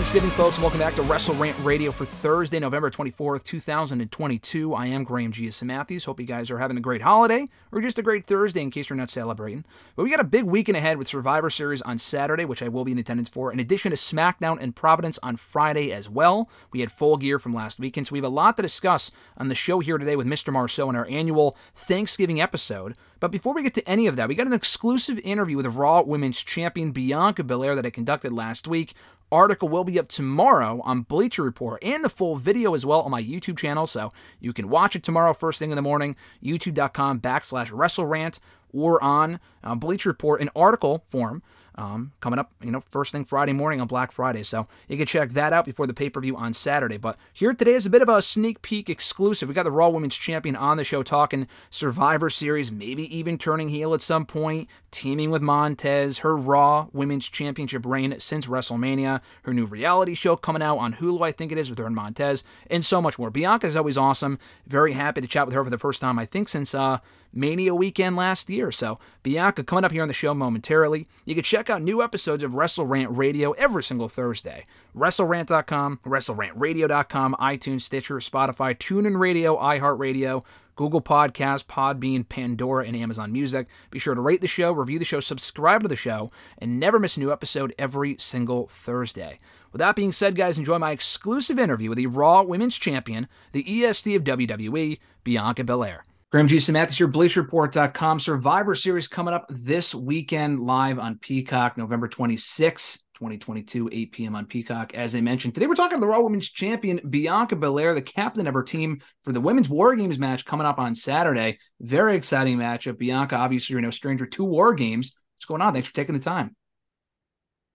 Thanksgiving, folks, and welcome back to Wrestle Rant Radio for Thursday, November 24th, 2022. I am Graham GSM Matthews. Hope you guys are having a great holiday or just a great Thursday in case you're not celebrating. But we got a big weekend ahead with Survivor Series on Saturday, which I will be in attendance for, in addition to SmackDown and Providence on Friday as well. We had full gear from last weekend, so we have a lot to discuss on the show here today with Mr. Marceau in our annual Thanksgiving episode. But before we get to any of that, we got an exclusive interview with Raw Women's Champion Bianca Belair that I conducted last week. Article will be up tomorrow on Bleacher Report and the full video as well on my YouTube channel, so you can watch it tomorrow first thing in the morning, youtube.com backslash WrestleRant, or on uh, Bleacher Report in article form. Um, coming up, you know, first thing Friday morning on Black Friday. So you can check that out before the pay per view on Saturday. But here today is a bit of a sneak peek exclusive. We got the Raw Women's Champion on the show talking Survivor Series, maybe even turning heel at some point, teaming with Montez, her Raw Women's Championship reign since WrestleMania, her new reality show coming out on Hulu, I think it is, with her and Montez, and so much more. Bianca is always awesome. Very happy to chat with her for the first time, I think, since uh, Mania weekend last year. So, Bianca coming up here on the show momentarily. You can check out new episodes of Wrestle Rant Radio every single Thursday. WrestleRant.com, WrestleRantRadio.com, iTunes, Stitcher, Spotify, TuneIn Radio, iHeartRadio, Google Podcasts, Podbean, Pandora, and Amazon Music. Be sure to rate the show, review the show, subscribe to the show, and never miss a new episode every single Thursday. With that being said, guys, enjoy my exclusive interview with the Raw Women's Champion, the EST of WWE, Bianca Belair. Graham G. Matthews here, BleacherReport.com. Survivor Series coming up this weekend live on Peacock, November 26, 2022, 8 p.m. on Peacock. As I mentioned, today we're talking to the Raw Women's Champion, Bianca Belair, the captain of her team for the Women's War Games match coming up on Saturday. Very exciting matchup. Bianca, obviously, you're no stranger to War Games. What's going on? Thanks for taking the time.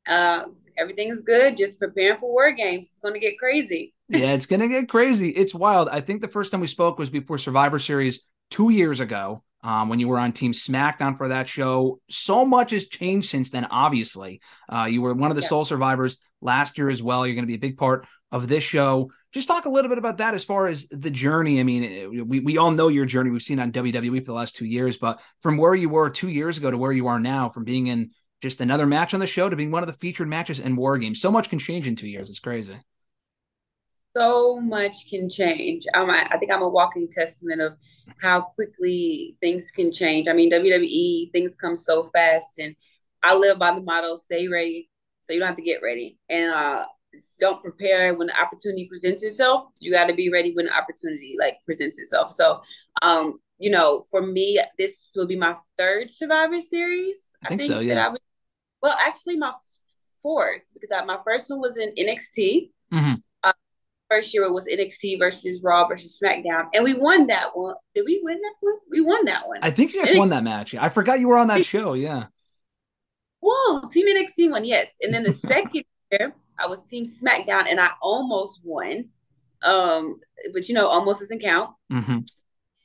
Uh, everything is good. Just preparing for war games. It's going to get crazy. yeah, it's gonna get crazy. It's wild. I think the first time we spoke was before Survivor Series two years ago, um, when you were on Team SmackDown for that show. So much has changed since then. Obviously, uh, you were one of the Yeah. sole survivors last year as well. You're going to be a big part of this show. Just talk a little bit about that as far as the journey. I mean, we, we all know your journey. We've seen on WWE for the last two years, but from where you were two years ago to where you are now, from being in just another match on the show to being one of the featured matches in War Games, so much can change in two years. It's crazy. So much can change. Um, I, I think I'm a walking testament of how quickly things can change. I mean, WWE, things come so fast, and I live by the motto stay ready so you don't have to get ready. And uh, don't prepare when the opportunity presents itself. You got to be ready when the opportunity like presents itself. So, um, you know, for me, this will be my third Survivor Series. I think so, yeah. that I would, well, actually, my fourth because I, my first one was in NXT. Mhm. First year it was NXT versus Raw versus SmackDown, and we won that one. Did we win that one? We won that one. I think you guys won that match. I forgot you were on that show. Yeah. Whoa, Team NXT won, yes. And then the second year, I was Team SmackDown, and I almost won. Um, but you know, almost doesn't count. hmm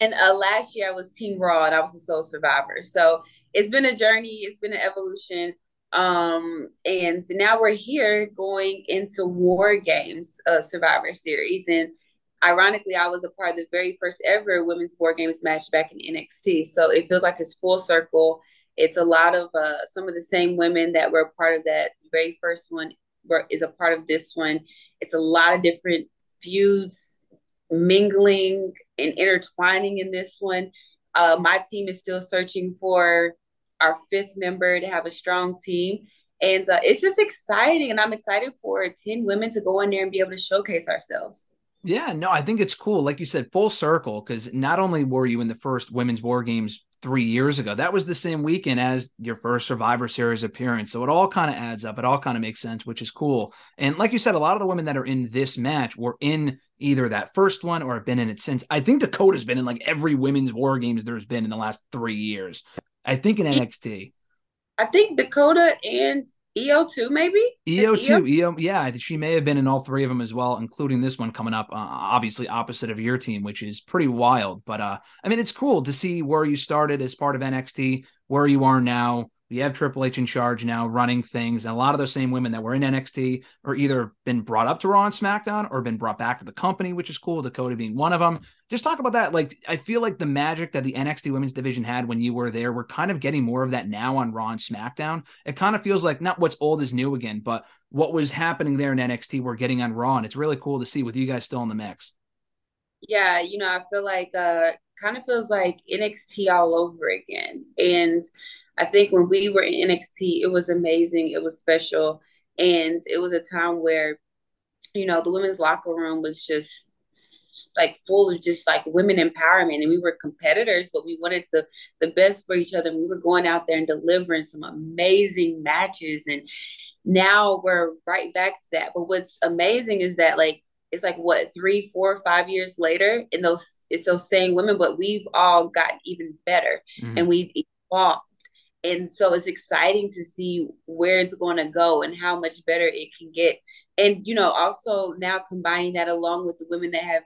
And uh, last year I was Team Raw, and I was the sole survivor. So it's been a journey. It's been an evolution. Um, and now we're here going into War Games uh, Survivor Series, and ironically, I was a part of the very first ever women's War Games match back in NXT. So it feels like it's full circle. It's a lot of uh, some of the same women that were part of that very first one were, is a part of this one. It's a lot of different feuds mingling and intertwining in this one. Uh, my team is still searching for our fifth member to have a strong team. And uh, it's just exciting. And I'm excited for 10 women to go in there and be able to showcase ourselves. Yeah, no, I think it's cool. Like you said, full circle, because not only were you in the first women's war games three years ago. That was the same weekend as your first Survivor Series appearance. So it all kind of adds up. It all kind of makes sense, which is cool. And like you said, a lot of the women that are in this match were in either that first one or have been in it since. I think Dakota's been in like every women's war games there's been in the last three years. I think in NXT. I think Dakota and Io two maybe. Io two, Io, yeah, she may have been in all three of them as well, including this one coming up. Uh, obviously, opposite of your team, which is pretty wild. But uh, I mean, it's cool to see where you started as part of NXT, where you are now, we have Triple H in charge now running things. And a lot of those same women that were in NXT are either been brought up to Raw and SmackDown or been brought back to the company, which is cool. Dakota being one of them. Just talk about that. Like, I feel like the magic that the NXT women's division had when you were there, we're kind of getting more of that now on Raw and SmackDown. It kind of feels like not what's old is new again, but what was happening there in NXT, we're getting on Raw. And it's really cool to see with you guys still in the mix. Yeah, you know, I feel like uh kind of feels like NXT all over again. And I think when we were in NXT, it was amazing. It was special. And it was a time where, you know, the women's locker room was just like full of just like women empowerment and we were competitors but we wanted the the best for each other and we were going out there and delivering some amazing matches and now we're right back to that but what's amazing is that like it's like what three four five years later and those it's those same women but we've all gotten even better Mhm. and we've evolved and so it's exciting to see where it's going to go and how much better it can get. And you know also now combining that along with the women that have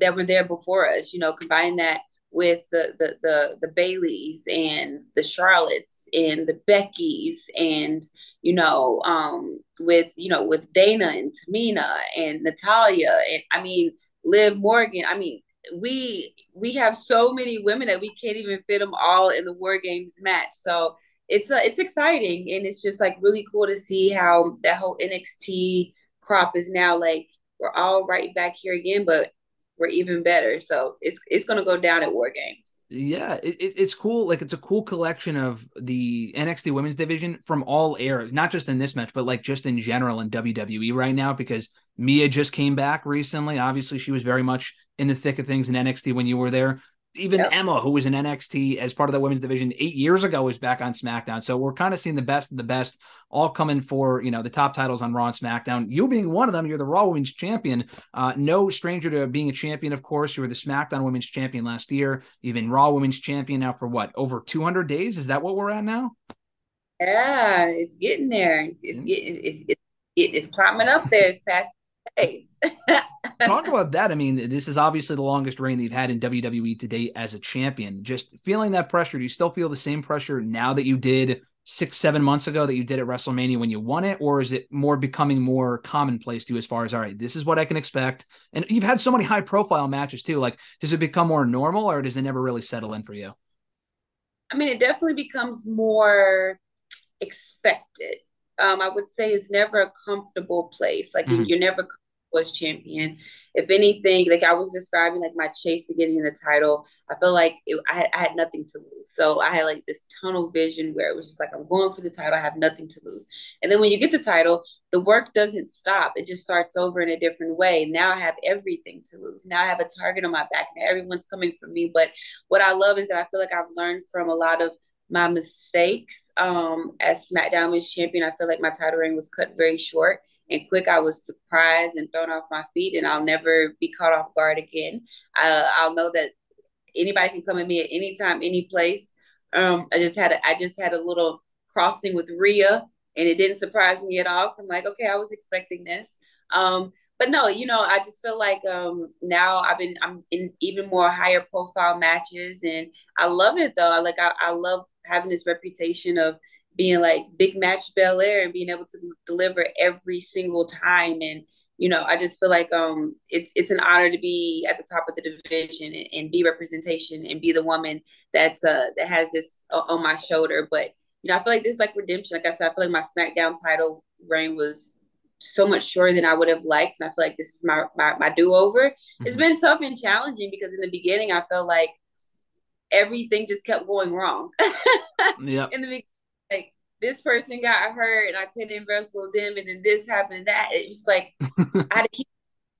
that were there before us you know combining that with the the the, the bayleys and the charlottes and the beckys and you know um with you know with dana and tamina and natalya and i mean liv morgan i mean we we have so many women that we can't even fit them all in the war games match so it's uh, it's exciting and it's just like really cool to see how that whole nxt crop is now like we're all right back here again but we're even better so it's it's to go down at war games Yeah, it- it's cool. Like it's a cool collection of the NXT women's division from all eras, not just in this match, but like just in general in WWE right now. Because Mia just came back recently. Obviously, she was very much in the thick of things in NXT when you were there. Even Yep. Emma, who was in NXT as part of the women's division eight years ago, was back on SmackDown. So we're kind of seeing the best of the best all coming for you know the top titles on Raw and SmackDown. You being one of them, you're the Raw Women's Champion. Uh, no stranger to being a champion, of course. You were the SmackDown Women's Champion last year. You've been Raw Women's Champion now for what over 200 days? Is that what we're at now? yeah it's getting there it's, it's getting it's, it's it's climbing up there it's past Talk about that. I mean, this is obviously the longest reign that you've had in WWE to date as a champion. Just feeling that pressure. Do you still feel the same pressure now that you did six, seven months ago that you did at WrestleMania when you won it? Or is it more becoming more commonplace to you as far as, all right, this is what I can expect? And you've had so many high profile matches too. Like, does it become more normal or does it never really settle in for you? I mean, it definitely becomes more expected. Um, I would say it's never a comfortable place. Like you- Mhm. you're never was champion. If anything, like I was describing, like my chase to getting the title, I felt like it, I, had, I had nothing to lose. So I had like this tunnel vision where it was just like I'm going for the title. I have nothing to lose. And then when you get the title, the work doesn't stop. It just starts over in a different way. Now I have everything to lose. Now I have a target on my back. Now everyone's coming for me. But what I love is that I feel like I've learned from a lot of my mistakes um, as SmackDown Women's Champion. I feel like my title reign was cut very short and quick. I was surprised and thrown off my feet, and I'll never be caught off guard again. I, I'll know that anybody can come at me at any time, any place. Um, I just had a, I just had a little crossing with Rhea, and it didn't surprise me at all. Cause I'm like, okay, I was expecting this. Um, but no, you know, I just feel like um, now I've been I'm in even more higher profile matches, and I love it though. I like I, I love having this reputation of being like big match Belair and being able to deliver every single time. And you know, I just feel like um, it's it's an honor to be at the top of the division and, and be representation and be the woman that's uh, that has this o- on my shoulder. But you know, I feel like this is like redemption. Like I said, I feel like my SmackDown title reign was so much shorter than I would have liked, and I feel like this is my my, my do over. It's Mhm. been tough and challenging because in the beginning I felt like everything just kept going wrong. yeah. in the beginning, like this person got hurt and I couldn't wrestle them, and then this happened and that. It was like I had to keep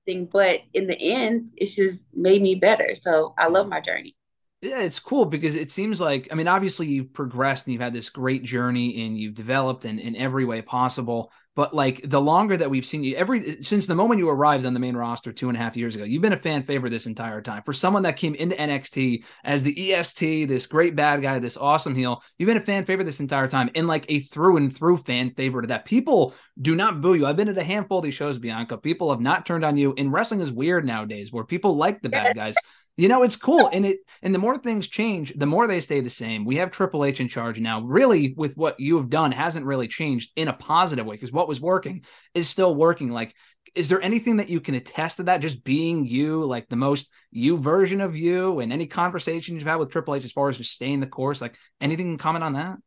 thing, but in the end, it's just made me better. So I love my journey. Yeah, it's cool because it seems like I mean, obviously you've progressed and you've had this great journey and you've developed in, in every way possible. But like the longer that we've seen you, every since the moment you arrived on the main roster two and a half years ago, you've been a fan favorite this entire time. For someone that came into NXT as the EST, this great bad guy, this awesome heel, you've been a fan favorite this entire time, and like a through and through fan favorite that people do not boo you. I've been at a handful of these shows, Bianca. People have not turned on you, and wrestling is weird nowadays, where people like the bad guys. You know, it's cool. And it and the more things change, the more they stay the same. We have Triple H in charge now. Really, with what you have done, hasn't really changed in a positive way because what was working is still working. Like, is there anything that you can attest to that? Just being you, like the most you version of you, and any conversations you've had with Triple H as far as just staying the course, like anything comment on that?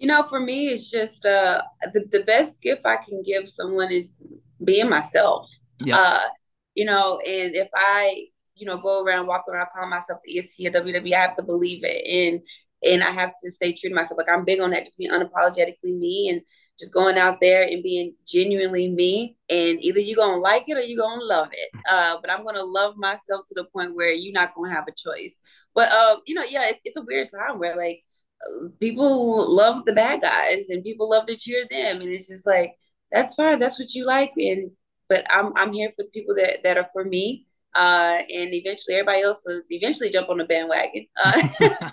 You know, for me, it's just uh the, the best gift I can give someone is being myself. Yeah. Uh, you know, and if I, you know, go around walk around call myself the EST or WWE, I have to believe it. And and I have to stay true to myself. Like I'm big on that, just being unapologetically me and just going out there and being genuinely me. And either you're gonna like it or you're gonna love it. Uh, but I'm gonna love myself to the point where you're not gonna have a choice. But uh, you know, yeah, it's, it's a weird time where like people love the bad guys and people love to cheer them and it's just like that's fine that's what you like and but i'm i'm here for the people that that are for me uh and eventually everybody else will eventually jump on the bandwagon. Uh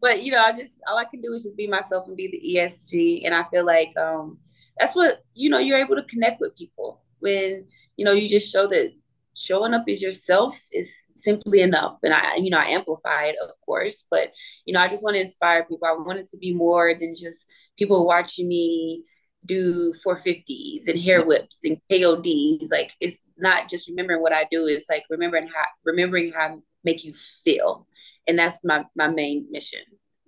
but you know i just all i can do is just be myself and be the est and i feel like um that's what you know you're able to connect with people when you know you just show that showing up as yourself is simply enough. And i you know i amplify it of course but you know i just want to inspire people. I want it to be more than just people watching me do 450s and hair whips and kods like it's not just remembering what i do it's like remembering how remembering how I make you feel and that's my my main mission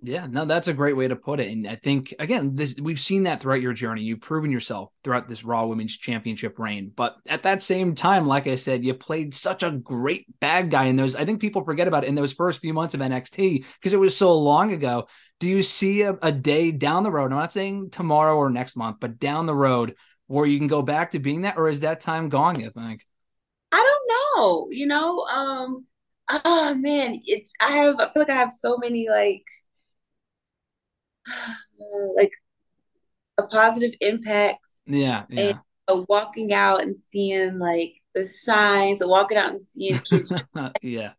Yeah, no, that's a great way to put it. And I think again, this, we've seen that throughout your journey. You've proven yourself throughout this Raw Women's Championship reign. But at that same time, like I said, you played such a great bad guy in those. I think people forget about it in those first few months of NXT because it was so long ago. Do you see a, a day down the road? I'm not saying tomorrow or next month, but down the road where you can go back to being that, or is that time gone? You think? i don't know you know um oh man it's i have i feel like i have so many like like a positive impact Yeah, yeah, and uh, walking out and seeing like the signs walking out and seeing kids yeah,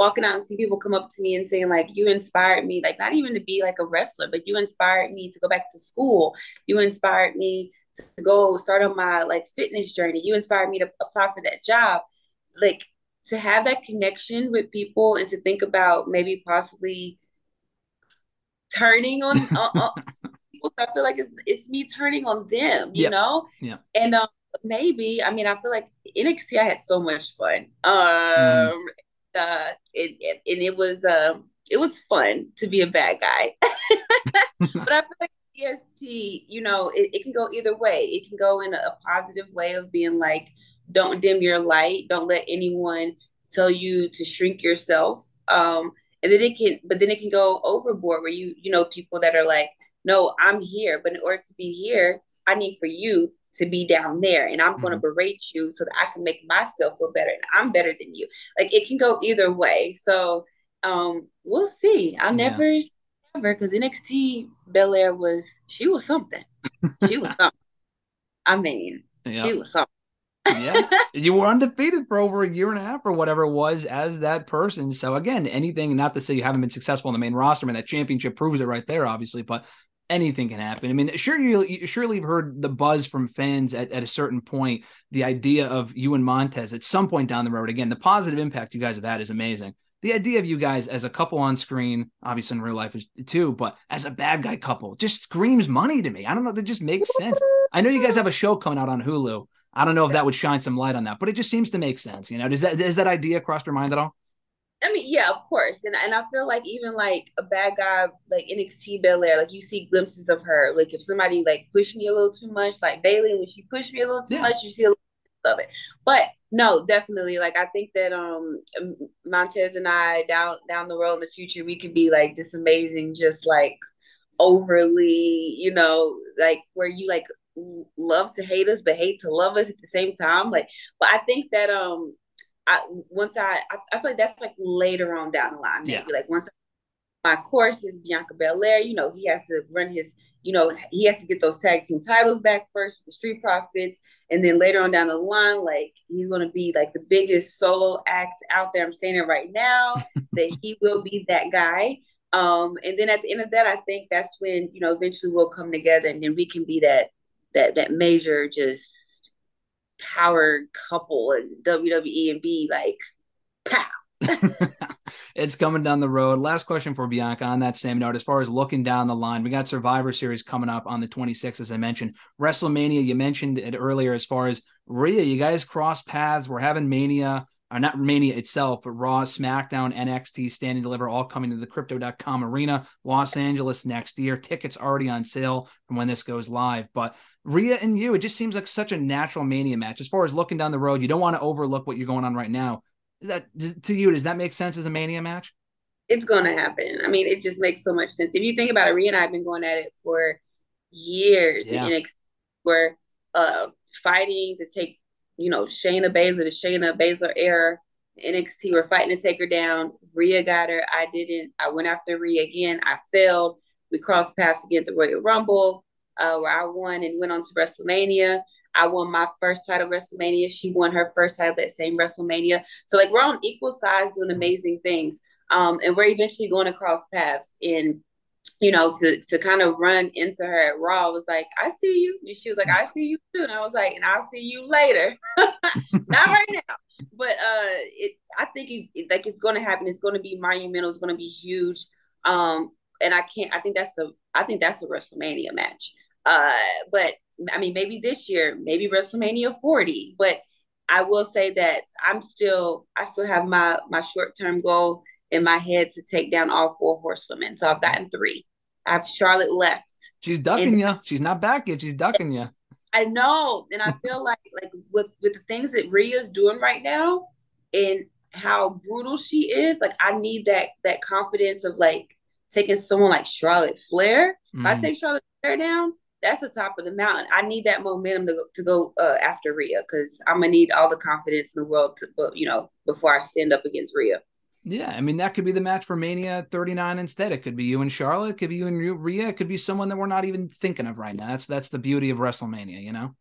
walking out and see people come up to me and saying like you inspired me like not even to be like a wrestler but you inspired me to go back to school you inspired me to go start on my like fitness journey you inspired me to apply for that job like to have that connection with people and to think about maybe possibly turning on, on, on people I feel like it's it's me turning on them you Yeah. know Yeah. and um maybe I mean I feel like NXT I had so much fun um Mm. Uh it, it and it was uh, it was fun to be a bad guy. But I feel like EST you know it, it can go either way. It can go in a positive way of being like don't dim your light. Don't let anyone tell you to shrink yourself. Um and then it can but then it can go overboard where you you know people that are like no i'm here. But in order to be here i need for you to be down there and i'm going to berate you so that i can make myself feel better and i'm better than you like it can go either way so um we'll see i'll Yeah. never never because nxt belair was she was something she was something i mean yeah. she was something yeah. You were undefeated for over a year and a half or whatever it was as that person. So again, anything, not to say you haven't been successful in the main roster, I mean, that championship proves it right there, obviously, but anything can happen. I mean, sure, you, surely have heard the buzz from fans at, at a certain point, the idea of you and Montez at some point down the road. Again, the positive impact you guys have had is amazing. The idea of you guys as a couple on screen, obviously in real life is too, but as a bad guy couple just screams money to me. I don't know. That just makes sense. I know you guys have a show coming out on Hulu. I don't know if that would shine some light on that, but it just seems to make sense. You know, does that does that idea cross your mind at all? I mean, yeah, of course, and and I feel like even like a bad guy like NXT Belair, like you see glimpses of her. Like if somebody like pushed me a little too much, like Bayley, when she pushed me a little too Yeah. much, you see a little of it. But no, definitely, like I think that um Montez and I down down the road in the future, we could be like this amazing, just like overly, you know, like where you like love to hate us but hate to love us at the same time. Like, but I think that um I once I I, I feel like that's like later on down the line. Maybe Yeah. like once my course is Bianca Belair, you know, he has to run his, you know, he has to get those tag team titles back first with the Street Profits, and then later on down the line, like he's gonna be like the biggest solo act out there. I'm saying it right now that he will be that guy. Um, and then at the end of that, I think that's when you know eventually we'll come together, and then we can be that that that major just power couple in WWE and be like, pow. it's coming down the road. Last question for Bianca on that same note. As far as looking down the line, we got Survivor Series coming up on the 26th, as I mentioned. WrestleMania, you mentioned it earlier. As far as Rhea, you guys cross paths. We're having Mania, or not Mania itself, but Raw, SmackDown, NXT, Stand and Deliver, all coming to the Crypto.com Arena, Los Angeles next year. Tickets already on sale from when this goes live, but. Rhea and you, it just seems like such a natural mania match. As far as looking down the road, you don't want to overlook what you're going on right now that to you does that make sense as a mania match it's gonna happen. I mean, it just makes so much sense. If you think about it, Rhea and I have been going at it for years. Yeah. And ex- we're uh, fighting to take, you know, Shayna Baszler, the Shayna Baszler era. NXT, we're fighting to take her down. Rhea got her. I didn't. I went after Rhea again. I failed. We crossed paths again at the Royal Rumble, uh, where I won and went on to WrestleMania. I won my first title WrestleMania. She won her first title that same WrestleMania. So like we're on equal sides doing amazing things. Um, and we're eventually going to cross paths. And you know, to to kind of run into her at Raw was like, I see you. And she was like, I see you too. And I was like, and I'll see you later. Not right now. But uh it I think it, like it's gonna happen. It's gonna be monumental, it's gonna be huge. Um and I can't I think that's a I think that's a WrestleMania match. Uh but I mean maybe this year, maybe WrestleMania 40. But I will say that I'm still I still have my my short term goal in my head to take down all four horsewomen. So I've gotten three. I have Charlotte left. she's ducking And- you she's not back yet she's ducking you I know, and I feel like like with with the things that Rhea's doing right now, and how brutal she is, like I need that that confidence of like taking someone like Charlotte Flair. If I Mhm. take Charlotte Flair down, that's the top of the mountain. I need that momentum to go, to go uh, after Rhea because I'm gonna need all the confidence in the world to, but, you know, before I stand up against Rhea. Yeah i mean that could be the match for mania 39 instead it could be you and charlotte it could be you and Rhea. it could be someone that we're not even thinking of right now that's that's the beauty of wrestlemania you know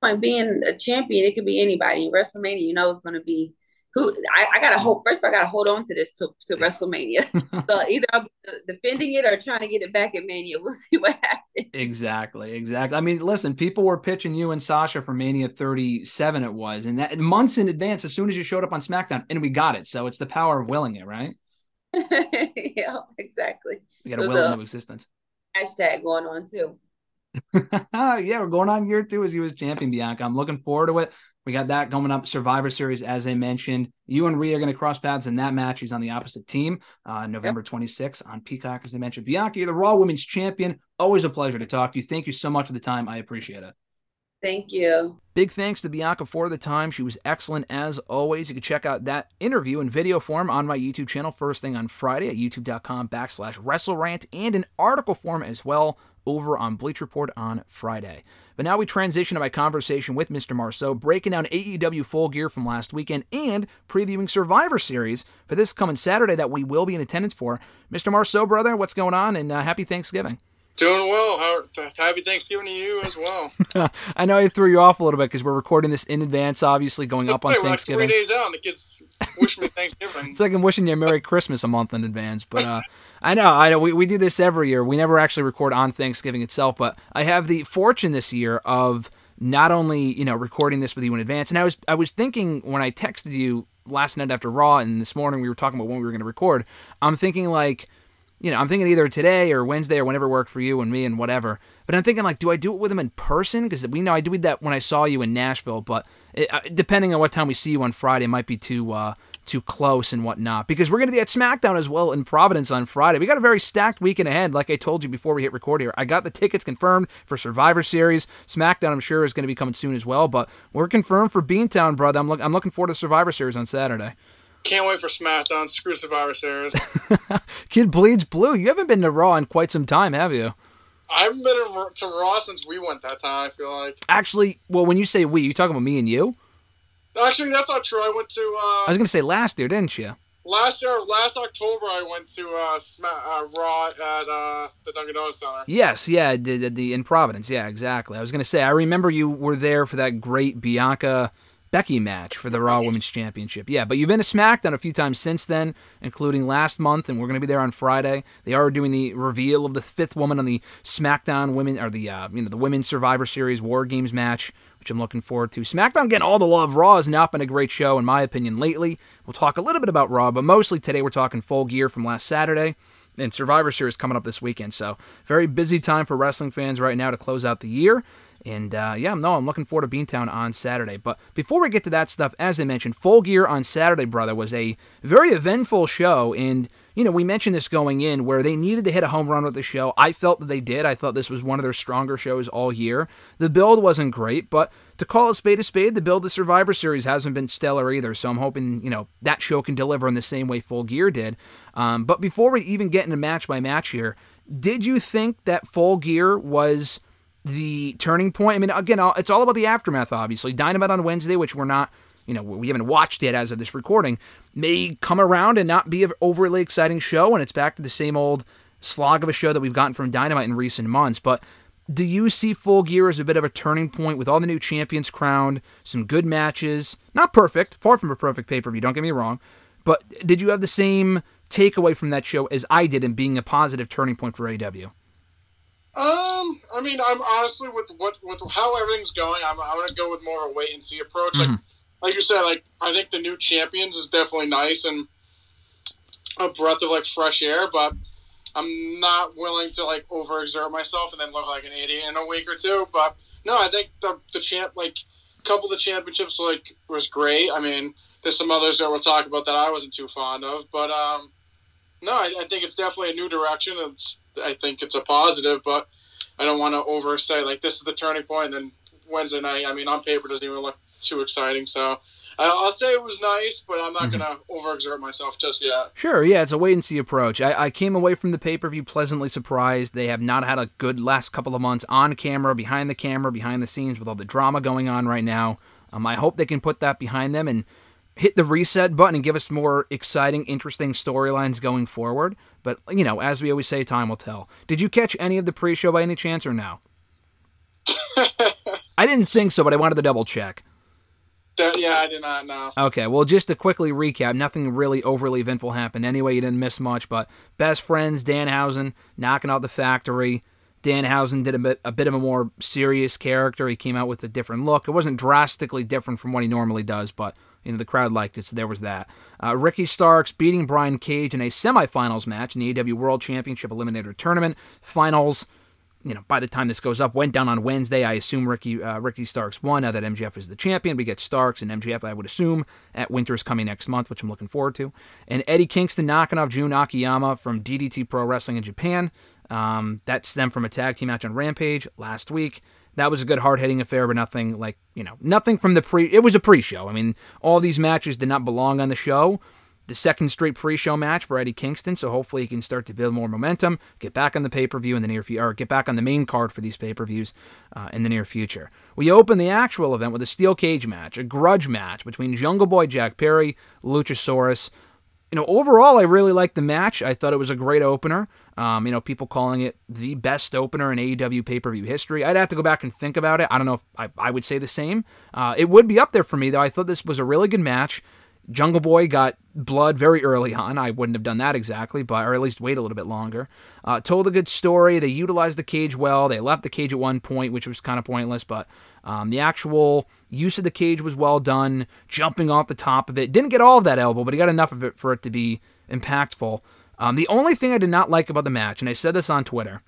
Like being a champion, it could be anybody. WrestleMania, you know, it's gonna be who. I, I gotta hope. First, I gotta hold on to this to, to WrestleMania. so either I'm defending it or trying to get it back at Mania. We'll see what happens. Exactly, exactly. I mean, listen, people were pitching you and Sasha for Mania 37, it was, and that months in advance, as soon as you showed up on SmackDown, and we got it. So it's the power of willing it, right? yeah, exactly. We got to was will into existence. Hashtag going on too. yeah, we're going on year two as you was champion, Bianca. I'm looking forward to it. We got that coming up. Survivor Series, as I mentioned. You and Rhea are going to cross paths in that match. He's on the opposite team, uh, November 26th on Peacock, as they mentioned. Bianca, you're the Raw Women's Champion. Always a pleasure to talk to you. Thank you so much for the time. I appreciate it. Thank you. Big thanks to Bianca for the time. She was excellent as always. You can check out that interview in video form on my YouTube channel first thing on Friday at youtube.com backslash WrestleRant and in article form as well over on Bleach Report on Friday. But now we transition to my conversation with Mr. Marceau, breaking down AEW Full Gear from last weekend and previewing Survivor Series for this coming Saturday that we will be in attendance for. Mr. Marceau, brother, what's going on? And uh, happy Thanksgiving. Doing well. Happy Thanksgiving to you as well. I know I threw you off a little bit because we're recording this in advance, obviously going up on we're like three Thanksgiving. days out, and the kids wish me Thanksgiving. It's like I'm wishing you a Merry Christmas a month in advance. But uh, I know, I know, we, we do this every year. We never actually record on Thanksgiving itself, but I have the fortune this year of not only you know recording this with you in advance, and I was I was thinking when I texted you last night after Raw, and this morning we were talking about when we were going to record. I'm thinking like. You know, I'm thinking either today or Wednesday or whenever worked for you and me and whatever. But I'm thinking like, do I do it with him in person? Because we know I did that when I saw you in Nashville. But it, uh, depending on what time we see you on Friday, it might be too uh, too close and whatnot. Because we're going to be at SmackDown as well in Providence on Friday. We got a very stacked weekend ahead. Like I told you before we hit record here, I got the tickets confirmed for Survivor Series. SmackDown, I'm sure, is going to be coming soon as well. But we're confirmed for Beantown, brother. I'm look, I'm looking forward to Survivor Series on Saturday. Can't wait for SmackDown. Screw Survivor Series. Kid bleeds blue. You haven't been to Raw in quite some time, have you? I haven't been to Raw since we went that time. I feel like Actually, well, when you say we, you talking about me and you? Actually, that's not true. I went to I uh, was gonna say last year, didn't you? last year, last October. I went to uh, Sma- uh Raw at uh, the Dunkin' Donuts Center. Yes, yeah, the, the, the in Providence, yeah, exactly. I was gonna say, I remember you were there for that great Bianca Becky match for the Raw Women's Championship. Yeah, but you've been to SmackDown a few times since then, including last month, and we're gonna be there on Friday. They are doing the reveal of the fifth woman on the SmackDown Women or the uh, you know the Women's Survivor Series War Games match. Which I'm looking forward to. SmackDown getting all the love. Raw has not been a great show, in my opinion, lately. We'll talk a little bit about Raw, but mostly today we're talking full gear from last Saturday and Survivor Series coming up this weekend. So very busy time for wrestling fans right now to close out the year. And uh, yeah, no, I'm looking forward to Beantown on Saturday. But before we get to that stuff, as I mentioned, Full Gear on Saturday, brother, was a very eventful show. And you know, we mentioned this going in where they needed to hit a home run with the show. I felt that they did. I thought this was one of their stronger shows all year. The build wasn't great, but to call a spade a spade, the build to Survivor Series hasn't been stellar either. So I'm hoping, you know, that show can deliver in the same way Full Gear did. Um, but before we even get into match by match here, did you think that Full Gear was the turning point? I mean, again, it's all about the aftermath, obviously. Dynamite on Wednesday, which we're not, you know, we haven't watched yet as of this recording, may come around and not be an overly exciting show, and it's back to the same old slog of a show that we've gotten from Dynamite in recent months. But do you see Full Gear as a bit of a turning point with all the new champions crowned, some good matches? Not perfect, far from a perfect pay per view, don't get me wrong. But did you have the same takeaway from that show as I did in being a positive turning point for AEW? Um, I mean, I'm honestly with what with how everything's going. I'm I'm gonna go with more of a wait and see approach. Like like you said, like I think the new champions is definitely nice and a breath of like fresh air, but I'm not willing to like overexert myself and then look like an idiot in a week or two. But no, I think the the champ like a couple of the championships like was great. I mean, there's some others that we'll talk about that I wasn't too fond of, but um, no, I, I think it's definitely a new direction. It's I think it's a positive, but I don't want to oversay like this is the turning point. And then Wednesday night, I mean, on paper doesn't even look too exciting. So I- I'll say it was nice, but I'm not gonna overexert myself just yet. Sure, yeah, it's a wait and see approach. I, I came away from the pay per view pleasantly surprised. They have not had a good last couple of months on camera, behind the camera, behind the scenes with all the drama going on right now. Um, I hope they can put that behind them and hit the reset button and give us more exciting, interesting storylines going forward. But, you know, as we always say, time will tell. Did you catch any of the pre show by any chance or no? I didn't think so, but I wanted to double check. That, yeah, I did not know. Okay, well, just to quickly recap, nothing really overly eventful happened anyway. You didn't miss much, but best friends, Danhausen knocking out the factory. Danhausen did a bit, a bit of a more serious character. He came out with a different look. It wasn't drastically different from what he normally does, but you know the crowd liked it, so there was that. Uh, Ricky Starks beating Brian Cage in a semifinals match in the AEW World Championship Eliminator Tournament. Finals you know, by the time this goes up, went down on Wednesday. I assume Ricky uh, Ricky Starks won. Now that MJF is the champion, we get Starks and MJF. I would assume at Winter's coming next month, which I'm looking forward to. And Eddie Kingston knocking off Jun Akiyama from DDT Pro Wrestling in Japan. Um, that stemmed from a tag team match on Rampage last week. That was a good hard hitting affair, but nothing like you know nothing from the pre. It was a pre-show. I mean, all these matches did not belong on the show the second straight pre-show match for Eddie Kingston, so hopefully he can start to build more momentum, get back on the pay-per-view in the near future, or get back on the main card for these pay-per-views uh, in the near future. We open the actual event with a steel cage match, a grudge match between Jungle Boy Jack Perry, Luchasaurus. You know, overall, I really liked the match. I thought it was a great opener. Um, you know, people calling it the best opener in AEW pay-per-view history. I'd have to go back and think about it. I don't know if I, I would say the same. Uh, it would be up there for me, though. I thought this was a really good match. Jungle Boy got blood very early on. I wouldn't have done that exactly, but or at least wait a little bit longer. Uh, told a good story. They utilized the cage well. They left the cage at one point, which was kind of pointless, but um, the actual use of the cage was well done. Jumping off the top of it, didn't get all of that elbow, but he got enough of it for it to be impactful. Um, the only thing I did not like about the match, and I said this on Twitter,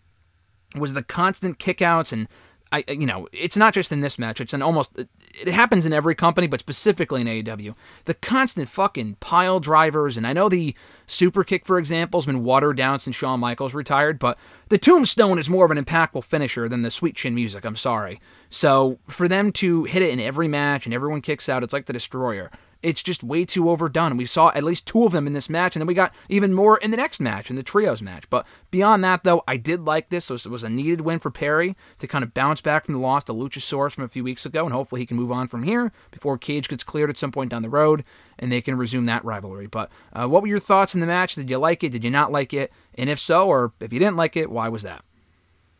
was the constant kickouts and I, you know, it's not just in this match. It's an almost. It happens in every company, but specifically in AEW. The constant fucking pile drivers, and I know the super kick, for example, has been watered down since Shawn Michaels retired, but the tombstone is more of an impactful finisher than the sweet chin music. I'm sorry. So for them to hit it in every match and everyone kicks out, it's like the destroyer. It's just way too overdone. We saw at least two of them in this match, and then we got even more in the next match, in the trios match. But beyond that, though, I did like this. So it was a needed win for Perry to kind of bounce back from the loss to Luchasaurus from a few weeks ago, and hopefully he can move on from here before Cage gets cleared at some point down the road, and they can resume that rivalry. But uh, what were your thoughts in the match? Did you like it? Did you not like it? And if so, or if you didn't like it, why was that?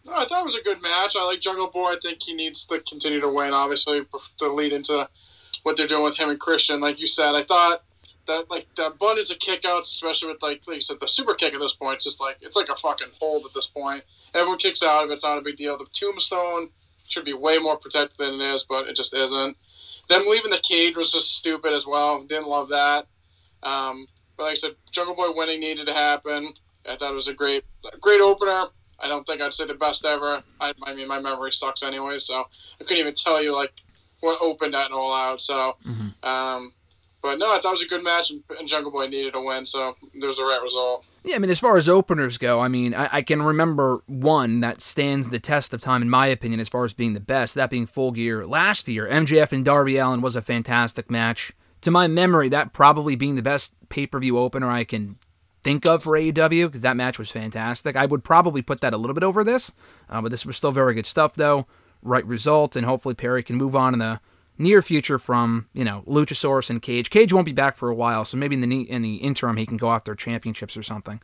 No, I thought it was a good match. I like Jungle Boy. I think he needs to continue to win, obviously, to lead into what they're doing with him and Christian. Like you said, I thought that like the abundance of kickouts, especially with like, like you said, the super kick at this point, it's just like it's like a fucking hold at this point. Everyone kicks out of it. It's not a big deal. The tombstone should be way more protected than it is, but it just isn't. Them leaving the cage was just stupid as well. Didn't love that. Um, but like I said, Jungle Boy winning needed to happen. I thought it was a great, great opener. I don't think I'd say the best ever. I, I mean, my memory sucks anyway, so I couldn't even tell you like opened that all out. So, um, but no, I thought it was a good match, and, and Jungle Boy needed a win, so there was the right result. Yeah, I mean, as far as openers go, I mean, I, I can remember one that stands the test of time, in my opinion, as far as being the best, that being Full Gear last year. MJF and Darby Allin was a fantastic match. To my memory, that probably being the best pay per view opener I can think of for AEW, because that match was fantastic. I would probably put that a little bit over this, uh, but this was still very good stuff, though. Right result, and hopefully Perry can move on in the near future from you know Luchasaurus and Cage. Cage won't be back for a while, so maybe in the in the interim he can go after championships or something,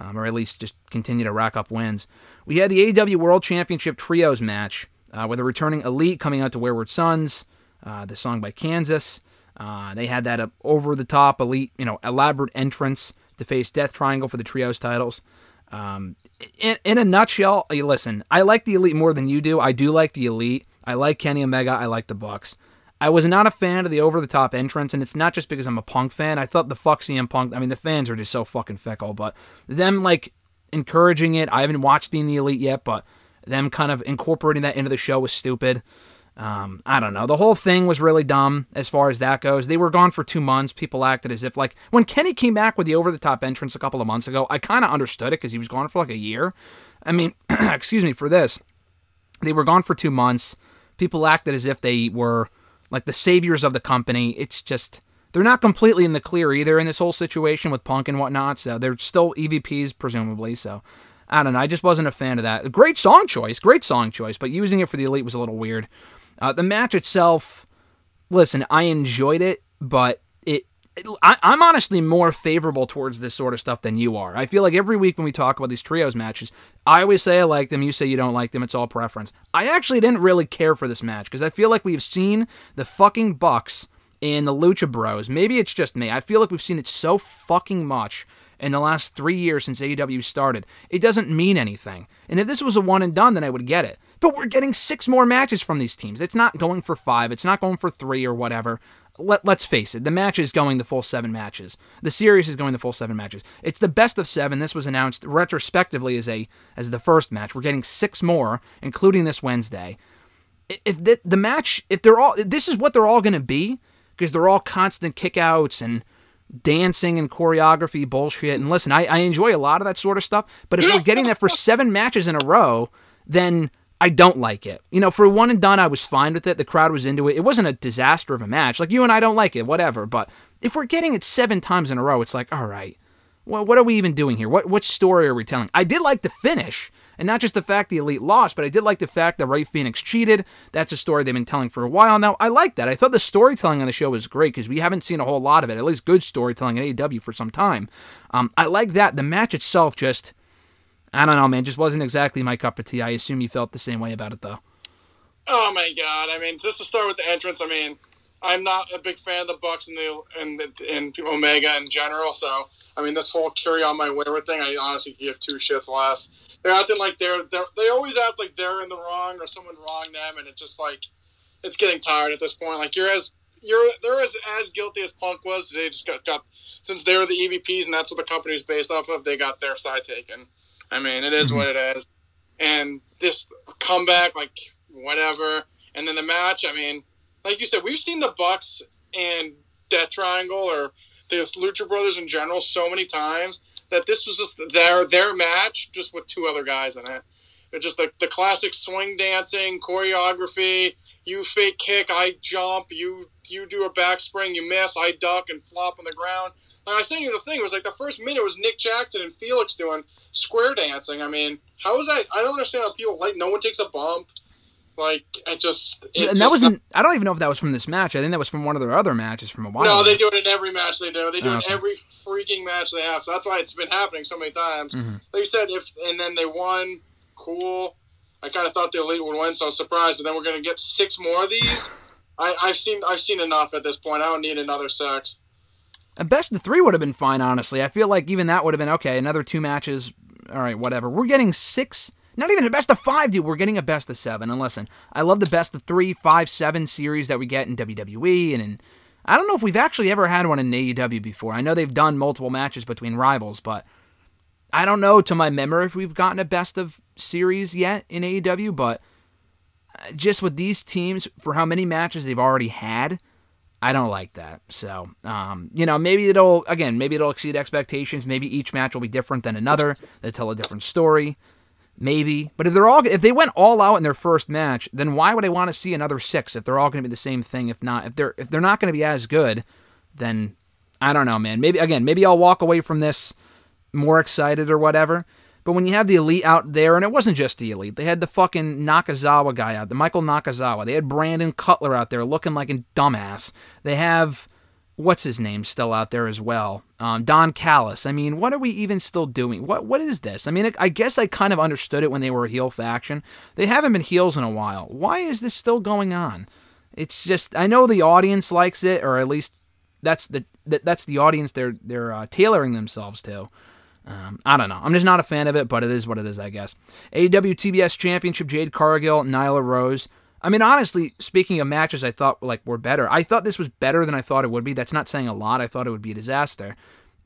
um, or at least just continue to rack up wins. We had the AEW World Championship Trios match uh, with a returning Elite coming out to Wayward Sons, uh, the song by Kansas. Uh, they had that uh, over the top Elite, you know, elaborate entrance to face Death Triangle for the Trios titles. Um, in, in a nutshell, uh, listen, I like the Elite more than you do. I do like the Elite. I like Kenny Omega. I like the Bucks. I was not a fan of the over the top entrance, and it's not just because I'm a punk fan. I thought the fuck CM Punk, I mean, the fans are just so fucking fickle, but them like encouraging it, I haven't watched Being the Elite yet, but them kind of incorporating that into the show was stupid. Um, I don't know. The whole thing was really dumb as far as that goes. They were gone for two months. People acted as if, like, when Kenny came back with the over the top entrance a couple of months ago, I kind of understood it because he was gone for like a year. I mean, excuse me for this. They were gone for two months. People acted as if they were like the saviors of the company. It's just they're not completely in the clear either in this whole situation with Punk and whatnot. So they're still EVPs presumably. So I don't know. I just wasn't a fan of that. Great song choice, great song choice, but using it for the elite was a little weird. Uh, the match itself, listen, I enjoyed it, but it. it- I, I'm honestly more favorable towards this sort of stuff than you are. I feel like every week when we talk about these trios matches, I always say I like them. You say you don't like them. It's all preference. I actually didn't really care for this match because I feel like we've seen the fucking Bucks and the Lucha Bros. Maybe it's just me. I feel like we've seen it so fucking much in the last three years since AEW started. It doesn't mean anything. And if this was a one and done, then I would get it. But we're getting six more matches from these teams. It's not going for five. It's not going for three or whatever. Let, let's face it, the match is going the full seven matches. The series is going the full seven matches. It's the best of seven. This was announced retrospectively as a as the first match. We're getting six more, including this Wednesday if the, the match if they're all this is what they're all going to be because they're all constant kickouts and dancing and choreography bullshit. And listen I, I enjoy a lot of that sort of stuff but if we're getting that for seven matches in a row then i don't like it. You know for one and done i was fine with it. The crowd was into it. It wasn't a disaster of a match. Like you and i don't like it whatever. But if we're getting it seven times in a row it's like all right well, what are we even doing here? What what story are we telling? I did like the finish, and not just the fact the elite lost, but I did like the fact that Rey Fenix cheated. That's a story they've been telling for a while now. I like that. I thought the storytelling on the show was great because we haven't seen a whole lot of it, at least good storytelling at AEW for some time. Um, I like that. The match itself just, I don't know, man, just wasn't exactly my cup of tea. I assume you felt the same way about it though. Oh my god! I mean, just to start with the entrance, I mean, I'm not a big fan of the Bucks and the and the, and Omega in general. So, I mean, this whole carry on my wayward thing, I honestly give two shits less. They're acting like they're, they're they always act like they're in the wrong or someone wronged them, and it's just like it's getting tired at this point. Like you're as you're they're as as guilty as Punk was. They just got got since they were the EVPs and that's what the company's based off of. They got their side taken. I mean, it is mm-hmm. what it is. And this comeback, like whatever, and then the match. I mean, like you said, we've seen the Bucks and Death Triangle or the Lucha Brothers in general so many times that this was just their their match, just with two other guys in it. It's just the, the classic swing dancing choreography. You fake kick, I jump. You you do a back spring, you miss, I duck and flop on the ground. Like I sent you the thing. It was like the first minute was Nick Jackson and Fenix doing square dancing. I mean, how is that? I don't understand how people like. No one takes a bump. Like it just. It and that just- wasn't. I don't even know if that was from this match. I think that was from one of their other matches from a while. No, ago. they do it in every match they do. They do it Okay. every freaking match they have. So that's why it's been happening so many times. Mhm. Like you said, if and then they won, cool. I kind of thought the elite would win, so I was surprised. But then we're gonna get six more of these. I, I've seen I've seen enough at this point. I don't need another six. A best of three would have been fine, honestly. I feel like even that would have been okay. Another two matches, all right, whatever. We're getting six, not even a best of five, dude. We're getting a best of seven. And listen, I love the best of three, five, seven series that we get in WWE, and in I don't know if we've actually ever had one in AEW before. I know they've done multiple matches between rivals, but I don't know to my memory if we've gotten a best of series yet in AEW. But uh, just with these teams, for how many matches they've already had. I don't like that. So, um, you know, maybe it'll again, maybe it'll exceed expectations. Maybe each match will be different than another. They tell a different story. Maybe, but if they're all if they went all out in their first match, then why would I want to see another six if they're all going to be the same thing? If not, if they're if they're not going to be as good, then I don't know, man. Maybe again, maybe I'll walk away from this more excited or whatever. But when you have the elite out there, and it wasn't just the elite, they had the fucking Nakazawa guy out, the Michael Nakazawa. They had Brandon Cutler out there looking like a dumbass. They have what's his name still out there as well, um, Don Callis. I mean, what are we even still doing? What what is this? I mean, I guess I kind of understood it when they were a heel faction. They haven't been heels in a while. Why is this still going on? It's just I know the audience likes it, or at least that's the that, that's the audience they're they're uh, tailoring themselves to. Um, I don't know. I'm just not a fan of it, but it is what it is, I guess. AEW TBS Championship: Jade Cargill, Nyla Rose. I mean, honestly, speaking of matches, I thought like were better. I thought this was better than I thought it would be. That's not saying a lot. I thought it would be a disaster.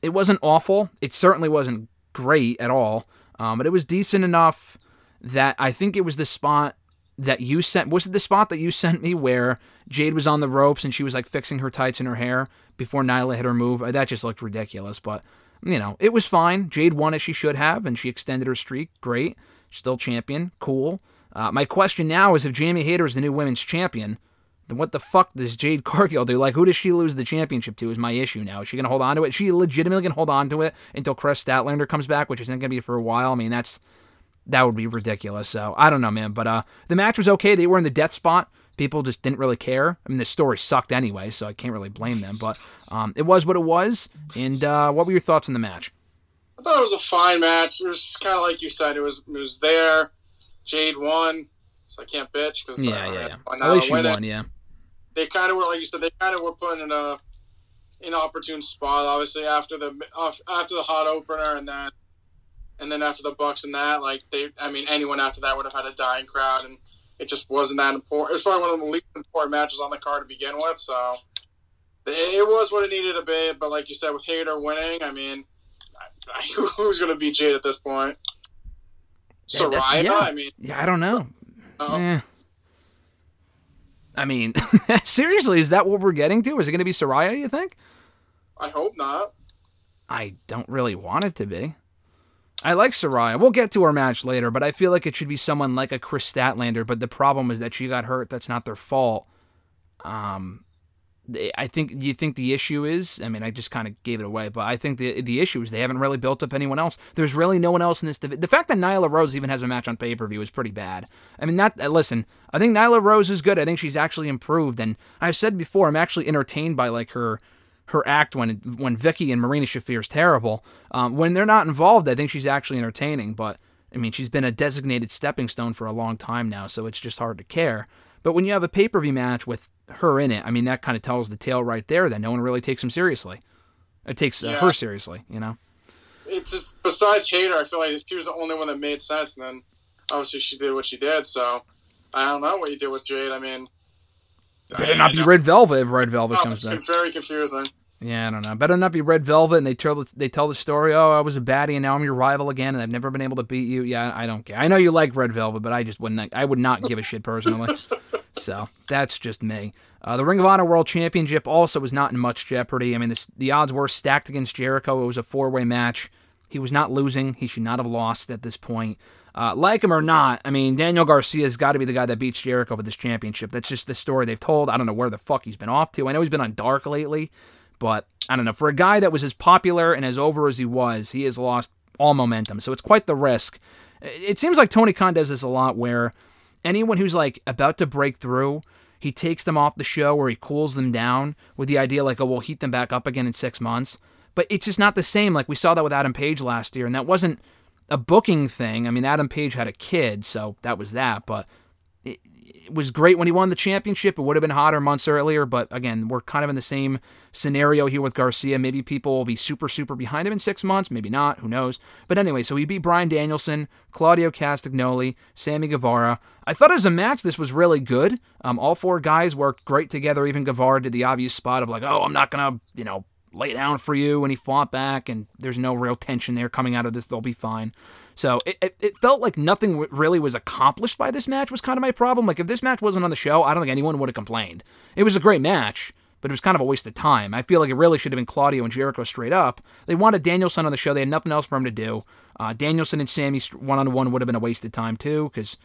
It wasn't awful. It certainly wasn't great at all. Um, but it was decent enough that I think it was the spot that you sent. Was it the spot that you sent me where Jade was on the ropes and she was like fixing her tights in her hair before Nyla hit her move? That just looked ridiculous. But you know, it was fine. Jade won as she should have, and she extended her streak. Great. Still champion. Cool. Uh, my question now is if Jamie Hayter is the new women's champion, then what the fuck does Jade Cargill do? Like, who does she lose the championship to? Is my issue now. Is she going to hold on to it? she legitimately can hold on to it until Kris Statlander comes back, which isn't going to be for a while? I mean, that's that would be ridiculous. So I don't know, man. But uh, the match was okay. They were in the death spot. People just didn't really care. I mean, the story sucked anyway, so I can't really blame them. But um, it was what it was. And uh, what were your thoughts on the match? I thought it was a fine match. It was kind of like you said. It was it was there. Jade won, so I can't bitch because Yeah, uh, yeah, yeah. Why At least you won, yeah. They kind of were like you said. They kind of were put in a inopportune spot. Obviously after the after the hot opener and then and then after the Bucks and that, like they, I mean, anyone after that would have had a dying crowd, and it just wasn't that important. It was probably one of the least important matches on the card to begin with. So it was what it needed to be. But like you said, with Hayter winning, I mean, who's going to beat Jade at this point? Yeah, that- Saraya. yeah. I mean, Yeah, I don't know. no. Eh. I mean, seriously, is that what we're getting to? Is it going to be Saraya, you think? I hope not. I don't really want it to be. I like Saraya. We'll get to her match later, but I feel like it should be someone like a Kris Statlander. But the problem is that she got hurt. That's not their fault. Um, they- I think. You think the issue is? I mean, I just kind of gave it away, but I think the the issue is they haven't really built up anyone else. There's really no one else in this. The fact that Nyla Rose even has a match on pay per view is pretty bad. I mean, not uh, listen. I think Nyla Rose is good. I think she's actually improved, and I've said before, I'm actually entertained by like her her act when when Vicky and Marina Shafir is terrible. Um, when they're not involved, I think she's actually entertaining. But I mean, she's been a designated stepping stone for a long time now, so it's just hard to care. But when you have a pay per view match with her in it, I mean, that kind of tells the tale right there that no one really takes him seriously. It takes uh, Yeah. her seriously, you know. It's just besides Hayter, I feel like she was the only one that made sense. And then obviously she did what she did. So I don't know what you did with Jade. I mean, Better not be Red Velvet if Red Velvet comes back. very confusing. Yeah, I don't know. Better not be Red Velvet, and they tell the, they tell the story. Oh, I was a baddie, and now I'm your rival again, and I've never been able to beat you. Yeah, I don't care. I know you like Red Velvet, but I just wouldn't. I would not give a shit personally. so that's just me. Uh, the Ring of Honor World Championship also was not in much jeopardy. I mean, the, the odds were stacked against Jericho. It was a four way match. He was not losing. He should not have lost at this point. Uh, like him or not, I mean, Daniel Garcia's got to be the guy that beats Jericho for this championship. That's just the story they've told. I don't know where the fuck he's been off to. I know he's been on Dark lately, but I don't know. For a guy that was as popular and as over as he was, he has lost all momentum. So it's quite the risk. It seems like Tony Khan does this a lot where anyone who's like about to break through, he takes them off the show or he cools them down with the idea like, oh, we'll heat them back up again in six months. But it's just not the same. Like we saw that with Adam Page last year, and that wasn't a booking thing. I mean, Adam Page had a kid, so that was that. But was great when he won the championship. It would have been hotter months earlier, but again, we're kind of in the same scenario here with Garcia. Maybe people will be super, super behind him in six months, maybe not, who knows. But anyway, so he beat Bryan Danielson, Claudio Castagnoli, Sammy Guevara. I thought as a match, this was really good. Um, all four guys worked great together. Even Guevara did the obvious spot of like, oh, I'm not gonna, you know, lay down for you, and he fought back, and there's no real tension there coming out of this. They'll be fine. So it, it, it felt like nothing really was accomplished by this match was kind of my problem. Like if this match wasn't on the show, I don't think anyone would have complained. It was a great match, but it was kind of a waste of time. I feel like it really should have been Claudio and Jericho straight up. They wanted Danielson on the show. They had nothing else for him to do. Uh, Danielson and Sammy one on one would have been a waste of time too, because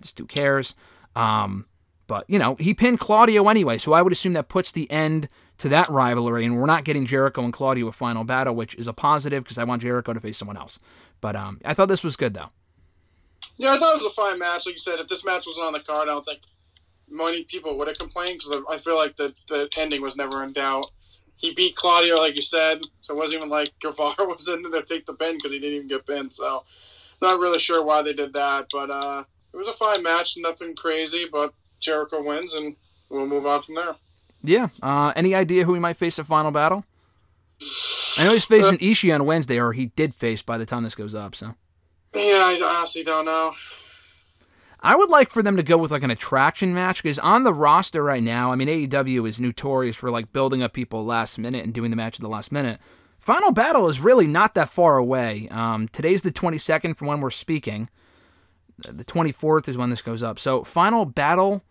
just who cares? Um, but you know he pinned Claudio anyway, so I would assume that puts the end to that rivalry, and we're not getting Jericho and Claudio a final battle, which is a positive because I want Jericho to face someone else. But um, I thought this was good though. Yeah, I thought it was a fine match. Like you said, if this match wasn't on the card, I don't think many people would have complained because I feel like the, the ending was never in doubt. He beat Claudio, like you said, so it wasn't even like Guevara was in there to take the pin because he didn't even get pinned. So, not really sure why they did that, but uh, it was a fine match, nothing crazy. But Jericho wins, and we'll move on from there. Yeah. Uh, any idea who he might face a final battle? I know he's facing Ishii on Wednesday, or he did face by the time this goes up. So Yeah, I honestly don't know. I would like for them to go with like an attraction match because on the roster right now, I mean AEW is notorious for like building up people last minute and doing the match at the last minute. Final Battle is really not that far away. Um, today's the 22nd from when we're speaking. The 24th is when this goes up. So Final Battle,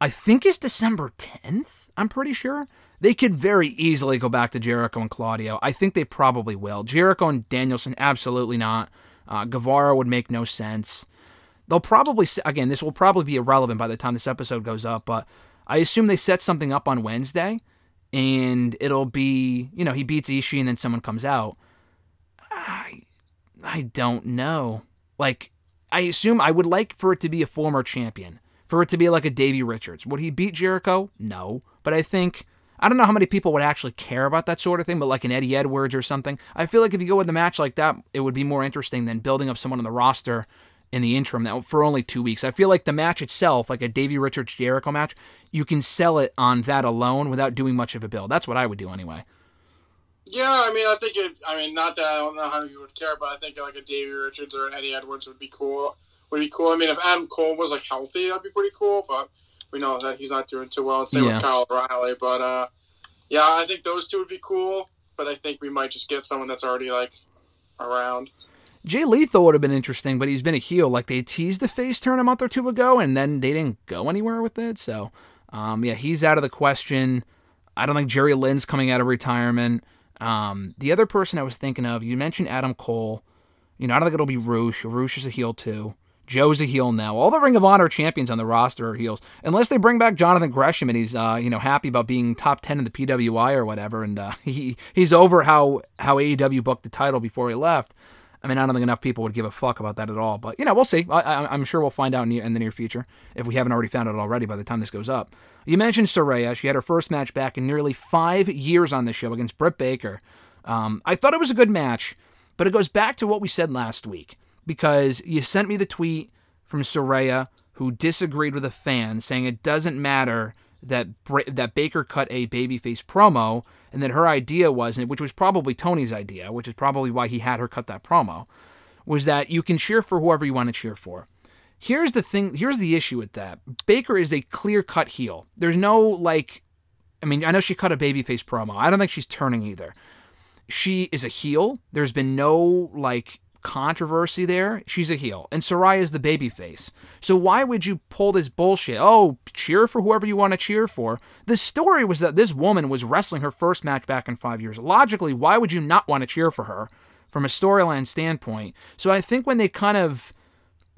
I think is December 10th. I'm pretty sure they could very easily go back to Jericho and Claudio. I think they probably will. Jericho and Danielson, absolutely not. Uh, Guevara would make no sense. They'll probably again. This will probably be irrelevant by the time this episode goes up, but I assume they set something up on Wednesday, and it'll be you know he beats Ishii and then someone comes out. I I don't know. Like I assume I would like for it to be a former champion, for it to be like a Davey Richards. Would he beat Jericho? No, but I think. I don't know how many people would actually care about that sort of thing, but like an Eddie Edwards or something. I feel like if you go with a match like that, it would be more interesting than building up someone on the roster in the interim that for only two weeks. I feel like the match itself, like a Davey Richards Jericho match, you can sell it on that alone without doing much of a build. That's what I would do anyway. Yeah, I mean, I think it. I mean, not that I don't know how many people would care, but I think like a Davey Richards or an Eddie Edwards would be cool. Would be cool. I mean, if Adam Cole was like healthy, that'd be pretty cool. But we know that he's not doing too well. And same Yeah. with Kyle O'Reilly. But uh, yeah, I think those two would be cool. But I think we might just get someone that's already like around. Jay Lethal would have been interesting, but he's been a heel. Like they teased the face turn a month or two ago, and then they didn't go anywhere with it. So, um, yeah, he's out of the question. I don't think Jerry Lynn's coming out of retirement. Um, the other person I was thinking of, you mentioned Adam Cole. You know, I don't think it'll be Roosh. Roosh is a heel too. Joe's a heel now. All the Ring of Honor champions on the roster are heels, unless they bring back Jonathan Gresham and he's uh, you know happy about being top ten in the PWI or whatever, and uh, he he's over how how AEW booked the title before he left. I mean, I don't think enough people would give a fuck about that at all. But you know, we'll see. I, I'm sure we'll find out in, the- in the near future if we haven't already found out already by the time this goes up. You mentioned Saraya. She had her first match back in nearly five years on the show against Britt Baker. Um, I thought it was a good match, but it goes back to what we said last week because you sent me the tweet from Saraya who disagreed with a fan saying it doesn't matter that Bra- that Baker cut a babyface promo and that her idea was, which was probably Tony's idea, which is probably why he had her cut that promo, was that you can cheer for whoever you want to cheer for. Here's the thing. Here's the issue with that. Baker is a clear cut heel. There's no like. I mean, I know she cut a babyface promo. I don't think she's turning either. She is a heel. There's been no like controversy there. She's a heel, and Saraya is the babyface. So why would you pull this bullshit? Oh, cheer for whoever you want to cheer for. The story was that this woman was wrestling her first match back in five years. Logically, why would you not want to cheer for her from a storyline standpoint? So I think when they kind of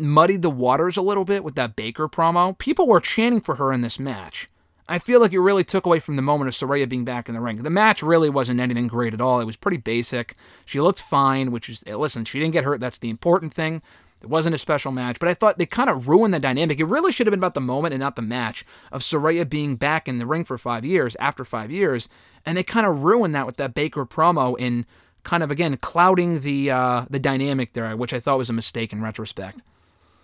muddied the waters a little bit with that Baker promo. People were chanting for her in this match. I feel like it really took away from the moment of Saraya being back in the ring. The match really wasn't anything great at all. It was pretty basic. She looked fine, which is, listen, she didn't get hurt. That's the important thing. It wasn't a special match, but I thought they kind of ruined the dynamic. It really should have been about the moment and not the match of Saraya being back in the ring for five years, after five years, and they kind of ruined that with that Baker promo in kind of again clouding the uh, the dynamic there, which I thought was a mistake in retrospect.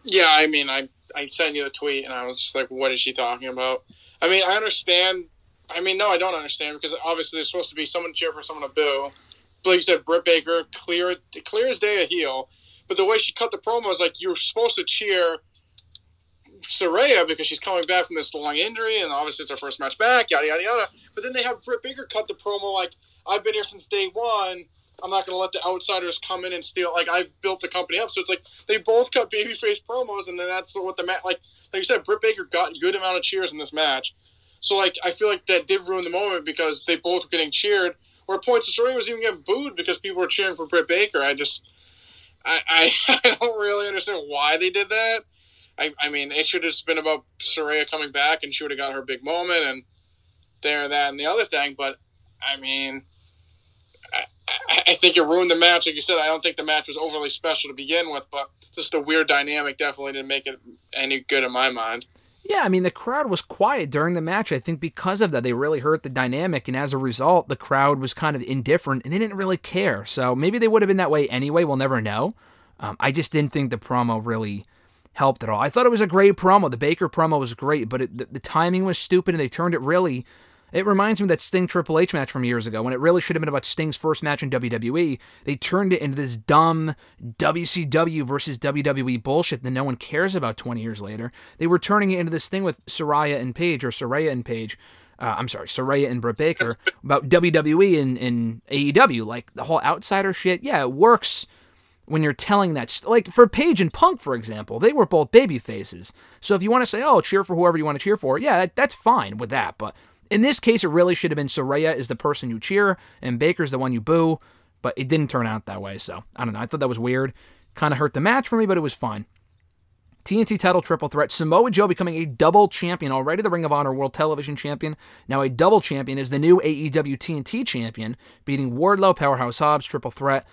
Yeah, I mean, I I sent you the tweet and I was just like, what is she talking about? I mean, I understand. I mean, no, I don't understand because obviously there's supposed to be someone to cheer for someone to boo. But like you said, Britt Baker, clear, clear as day a heel. But the way she cut the promo is like you're supposed to cheer Saraya because she's coming back from this long injury, and obviously it's her first match back, yada yada yada. But then they have Britt Baker cut the promo like I've been here since day one. I'm not going to let the outsiders come in and steal. Like I built the company up, so it's like they both cut babyface promos, and then that's what the match. Like like you said, Britt Baker got a good amount of cheers in this match. So like I feel like that did ruin the moment because they both were getting cheered. Where points of Saraya was even getting booed because people were cheering for Britt Baker. I just I, I, I don't really understand why they did that. I, I mean, it should have been about Saraya coming back and she would have got her big moment and there, that, and the other thing. But, I mean, I, think it ruined the match. Like you said, I don't think the match was overly special to begin with, but just a weird dynamic definitely didn't make it any good in my mind. Yeah, I mean, the crowd was quiet during the match. I think because of that, they really hurt the dynamic. And as a result, the crowd was kind of indifferent and they didn't really care. So maybe they would have been that way anyway. We'll never know. Um, I just didn't think the promo really helped at all. I thought it was a great promo. The Baker promo was great, but it, the, the timing was stupid and they turned it really. It reminds me of that Sting Triple H match from years ago when it really should have been about Sting's first match in WWE. They turned it into this dumb WCW versus WWE bullshit that no one cares about 20 years later. They were turning it into this thing with Saraya and Paige, or Saraya and Paige. Uh, I'm sorry, Saraya and Britt Baker about WWE and, and AEW. Like the whole outsider shit. Yeah, it works when you're telling that st- like for Paige and Punk for example, they were both baby faces. So if you want to say, "Oh, cheer for whoever you want to cheer for." Yeah, that, that's fine with that, but in this case it really should have been Saraya is the person you cheer and Baker's the one you boo, but it didn't turn out that way, so I don't know. I thought that was weird. Kind of hurt the match for me, but it was fine. TNT title triple threat. Samoa Joe becoming a double champion, already the Ring of Honor World Television Champion. Now a double champion is the new AEW TNT champion, beating Wardlow, Powerhouse Hobbs, triple threat.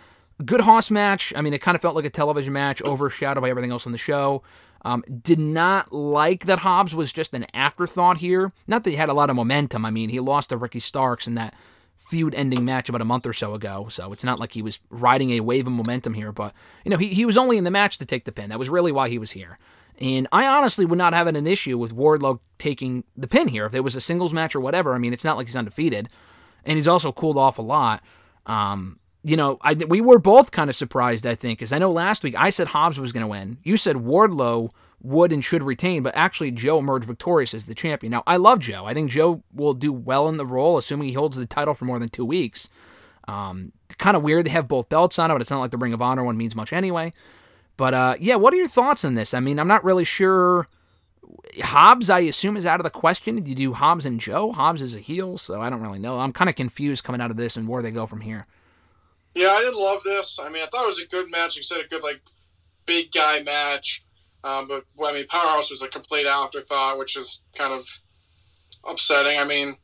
Good Hoss match. I mean, it kind of felt like a television match, overshadowed by everything else on the show. Um, did not like that Hobbs was just an afterthought here. Not that he had a lot of momentum. I mean, he lost to Ricky Starks in that feud ending match about a month or so ago. So it's not like he was riding a wave of momentum here, but you know, he, he was only in the match to take the pin. That was really why he was here. And I honestly would not have an issue with Wardlow taking the pin here. If it was a singles match or whatever, I mean, it's not like he's undefeated. And he's also cooled off a lot. Um, you know, I, we were both kind of surprised, I think, because I know last week I said Hobbs was going to win. You said Wardlow would and should retain, but actually Joe emerged victorious as the champion. Now, I love Joe. I think Joe will do well in the role, assuming he holds the title for more than two weeks. Um, kind of weird they have both belts on it, but it's not like the Ring of Honor one means much anyway. But uh, yeah, what are your thoughts on this? I mean, I'm not really sure. Hobbs, I assume, is out of the question. You do Hobbs and Joe? Hobbs is a heel, so I don't really know. I'm kind of confused coming out of this and where they go from here. Yeah, I didn't love this. I mean, I thought it was a good match. You said, a good like big guy match. Um, but well, I mean, Powerhouse was a complete afterthought, which is kind of upsetting. I mean,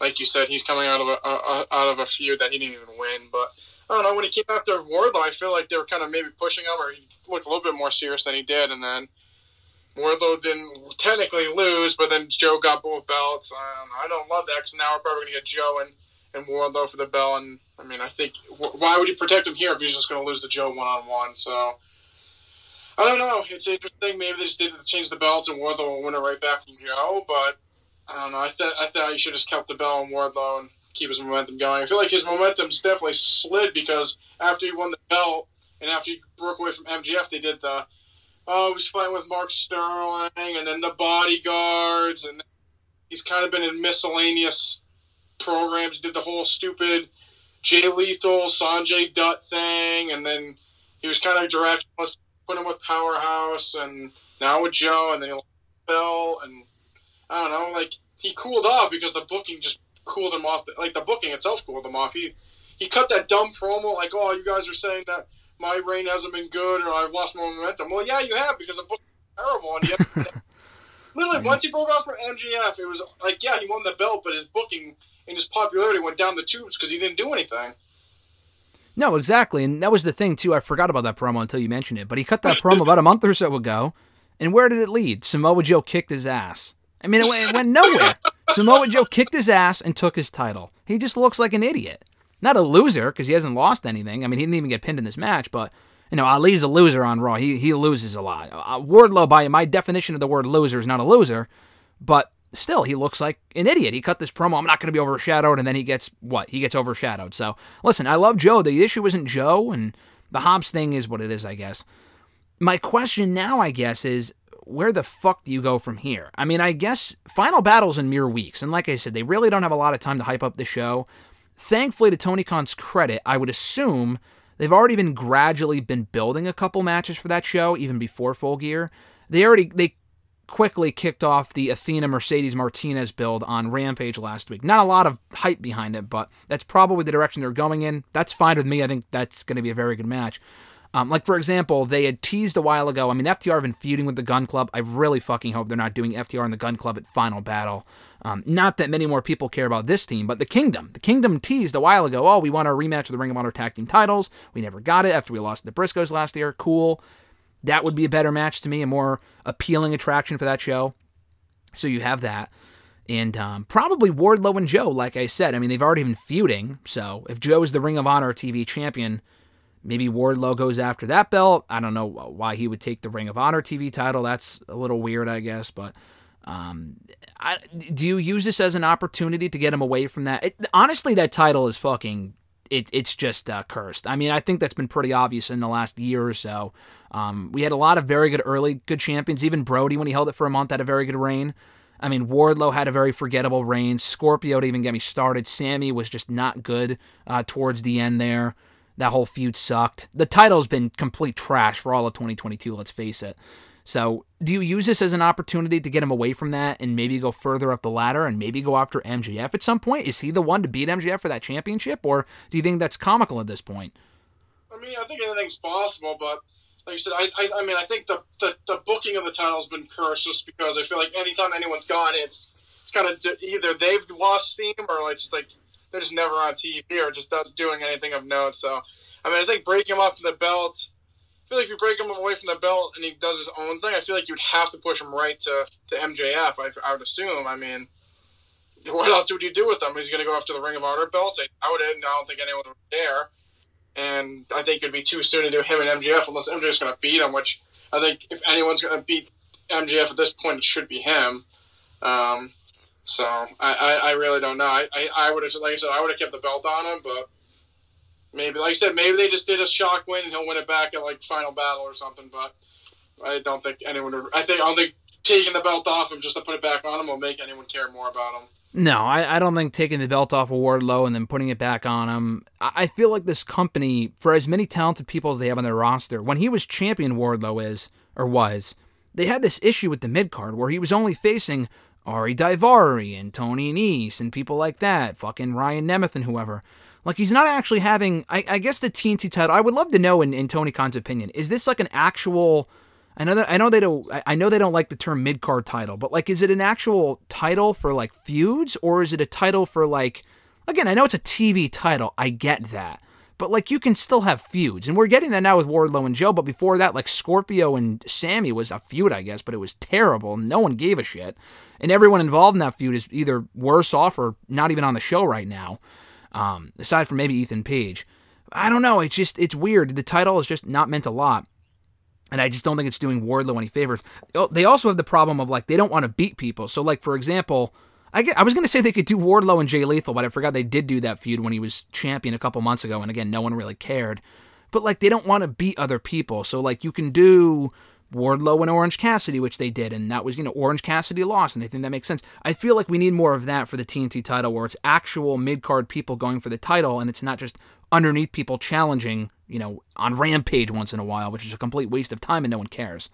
like you said, he's coming out of a, a out of a feud that he didn't even win. But I don't know. When he came after Wardlow, I feel like they were kind of maybe pushing him, or he looked a little bit more serious than he did. And then Wardlow didn't technically lose, but then Joe got both belts. Um, I don't love that because now we're probably going to get Joe and and Wardlow for the belt. And I mean, I think wh- why would you protect him here if he's just going to lose the Joe one on one? So. I don't know. It's interesting. Maybe they just did change the belts and Wardlow will win it right back from Joe. But I don't know. I thought I thought he should just kept the belt on Wardlow and keep his momentum going. I feel like his momentum's definitely slid because after he won the belt and after he broke away from MJF, they did the oh he's fighting with Mark Sterling and then the bodyguards and he's kind of been in miscellaneous programs. Did the whole stupid Jay Lethal, Sanjay Dutt thing, and then he was kind of directionless put him with Powerhouse and now with Joe, and then he fell, and I don't know, like he cooled off because the booking just cooled him off. Like the booking itself cooled him off. He he cut that dumb promo like, oh, you guys are saying that my reign hasn't been good or I've lost my momentum. Well, yeah, you have because the book's terrible. And yet, literally, once he broke off from MJF, it was like, yeah, he won the belt, but his booking and his popularity went down the tubes because he didn't do anything. No, exactly. And that was the thing, too. I forgot about that promo until you mentioned it. But he cut that promo about a month or so ago. And where did it lead? Samoa Joe kicked his ass. I mean, it went, it went nowhere. Samoa Joe kicked his ass and took his title. He just looks like an idiot. Not a loser, because he hasn't lost anything. I mean, he didn't even get pinned in this match, but, you know, Ali's a loser on Raw. He, he loses a lot. Uh, Wardlow, by my definition of the word loser, is not a loser, but still, he looks like an idiot. He cut this promo, I'm not going to be overshadowed, and then he gets, what? He gets overshadowed. So, listen, I love Joe. The issue isn't Joe, and the Hobbs thing is what it is, I guess. My question now, I guess, is where the fuck do you go from here? I mean, I guess Final Battle's in mere weeks, and like I said, they really don't have a lot of time to hype up the show. Thankfully, to Tony Khan's credit, I would assume they've already been gradually been building a couple matches for that show, even before Full Gear. They already they quickly kicked off the Athena Mercedes Martinez build on Rampage last week. Not a lot of hype behind it, but that's probably the direction they're going in. That's fine with me. I think that's going to be a very good match. Um, like, for example, they had teased a while ago. I mean, FTR have been feuding with the Gunn Club. I really fucking hope they're not doing FTR and the Gunn Club at Final Battle. Um, not that many more people care about this team, but the Kingdom. The Kingdom teased a while ago, oh, we want our rematch of the Ring of Honor Tag Team titles. We never got it after we lost to the Briscoes last year. Cool. That would be a better match to me, a more appealing attraction for that show. So you have that. And um, probably Wardlow and Joe, like I said. I mean, they've already been feuding. So if Joe is the Ring of Honor TV champion, maybe Wardlow goes after that belt. I don't know why he would take the Ring of Honor TV title. That's a little weird, I guess. But um, I, do you use this as an opportunity to get him away from that? It, honestly, that title is fucking. It, it's just uh, cursed. I mean, I think that's been pretty obvious in the last year or so. Um, we had a lot of very good early good champions. Even Brody, when he held it for a month, had a very good reign. I mean, Wardlow had a very forgettable reign. Scorpio to even get me started. Sammy was just not good uh, towards the end there. That whole feud sucked. The title's been complete trash for all of 2022, let's face it. So, do you use this as an opportunity to get him away from that and maybe go further up the ladder and maybe go after MJF at some point? Is he the one to beat MJF for that championship, or do you think that's comical at this point? I mean, I think anything's possible, but like you said, I, I, I mean, I think the, the, the booking of the title has been cursed just because I feel like anytime anyone's gone, it's it's kind of either they've lost steam or like just like they're just never on TV or just not doing anything of note. So, I mean, I think breaking him off from the belt. I feel like if you break him away from the belt and he does his own thing, I feel like you'd have to push him right to, to MJF. I, I would assume. I mean, what else would you do with him? He's going to go after the Ring of Honor belt? I, I would. I don't think anyone would care. And I think it'd be too soon to do him and MJF unless MJF's going to beat him. Which I think if anyone's going to beat MJF at this point, it should be him. Um, so I, I, I, really don't know. I, I, I would have, like I said, I would have kept the belt on him, but maybe, like I said, maybe they just did a shock win and he'll win it back at like final battle or something. But I don't think anyone would. I think I don't think taking the belt off him just to put it back on him will make anyone care more about him. No, I, I don't think taking the belt off of Wardlow and then putting it back on him. I, I feel like this company, for as many talented people as they have on their roster, when he was champion, Wardlow is or was, they had this issue with the mid card where he was only facing Ari Daivari and Tony Nese and people like that, fucking Ryan Nemeth and whoever. Like he's not actually having. I, I guess the TNT title. I would love to know in, in Tony Khan's opinion. Is this like an actual? I know that I know they don't. I- know they don't like the term mid card title, but like, is it an actual title for like feuds, or is it a title for like? Again, I know it's a TV title. I get that. But like you can still have feuds, and we're getting that now with Wardlow and Joe. But before that, like Scorpio and Sammy was a feud, I guess, but it was terrible. No one gave a shit, and everyone involved in that feud is either worse off or not even on the show right now. Um, aside from maybe Ethan Page, I don't know. It's just it's weird. The title is just not meant a lot. And I just don't think it's doing Wardlow any favors. Oh, They also have the problem of like they don't want to beat people. So like for example, I get, I was gonna say they could do Wardlow and Jay Lethal, but I forgot they did do that feud when he was champion a couple months ago, and again, no one really cared. But like they don't want to beat other people, so like you can do Wardlow and Orange Cassidy, which they did, and that was you know Orange Cassidy lost, and I think that makes sense. I feel like we need more of that for the TNT title, where it's actual mid card people going for the title, and it's not just underneath people challenging, you know, on Rampage once in a while, which is a complete waste of time and no one cares.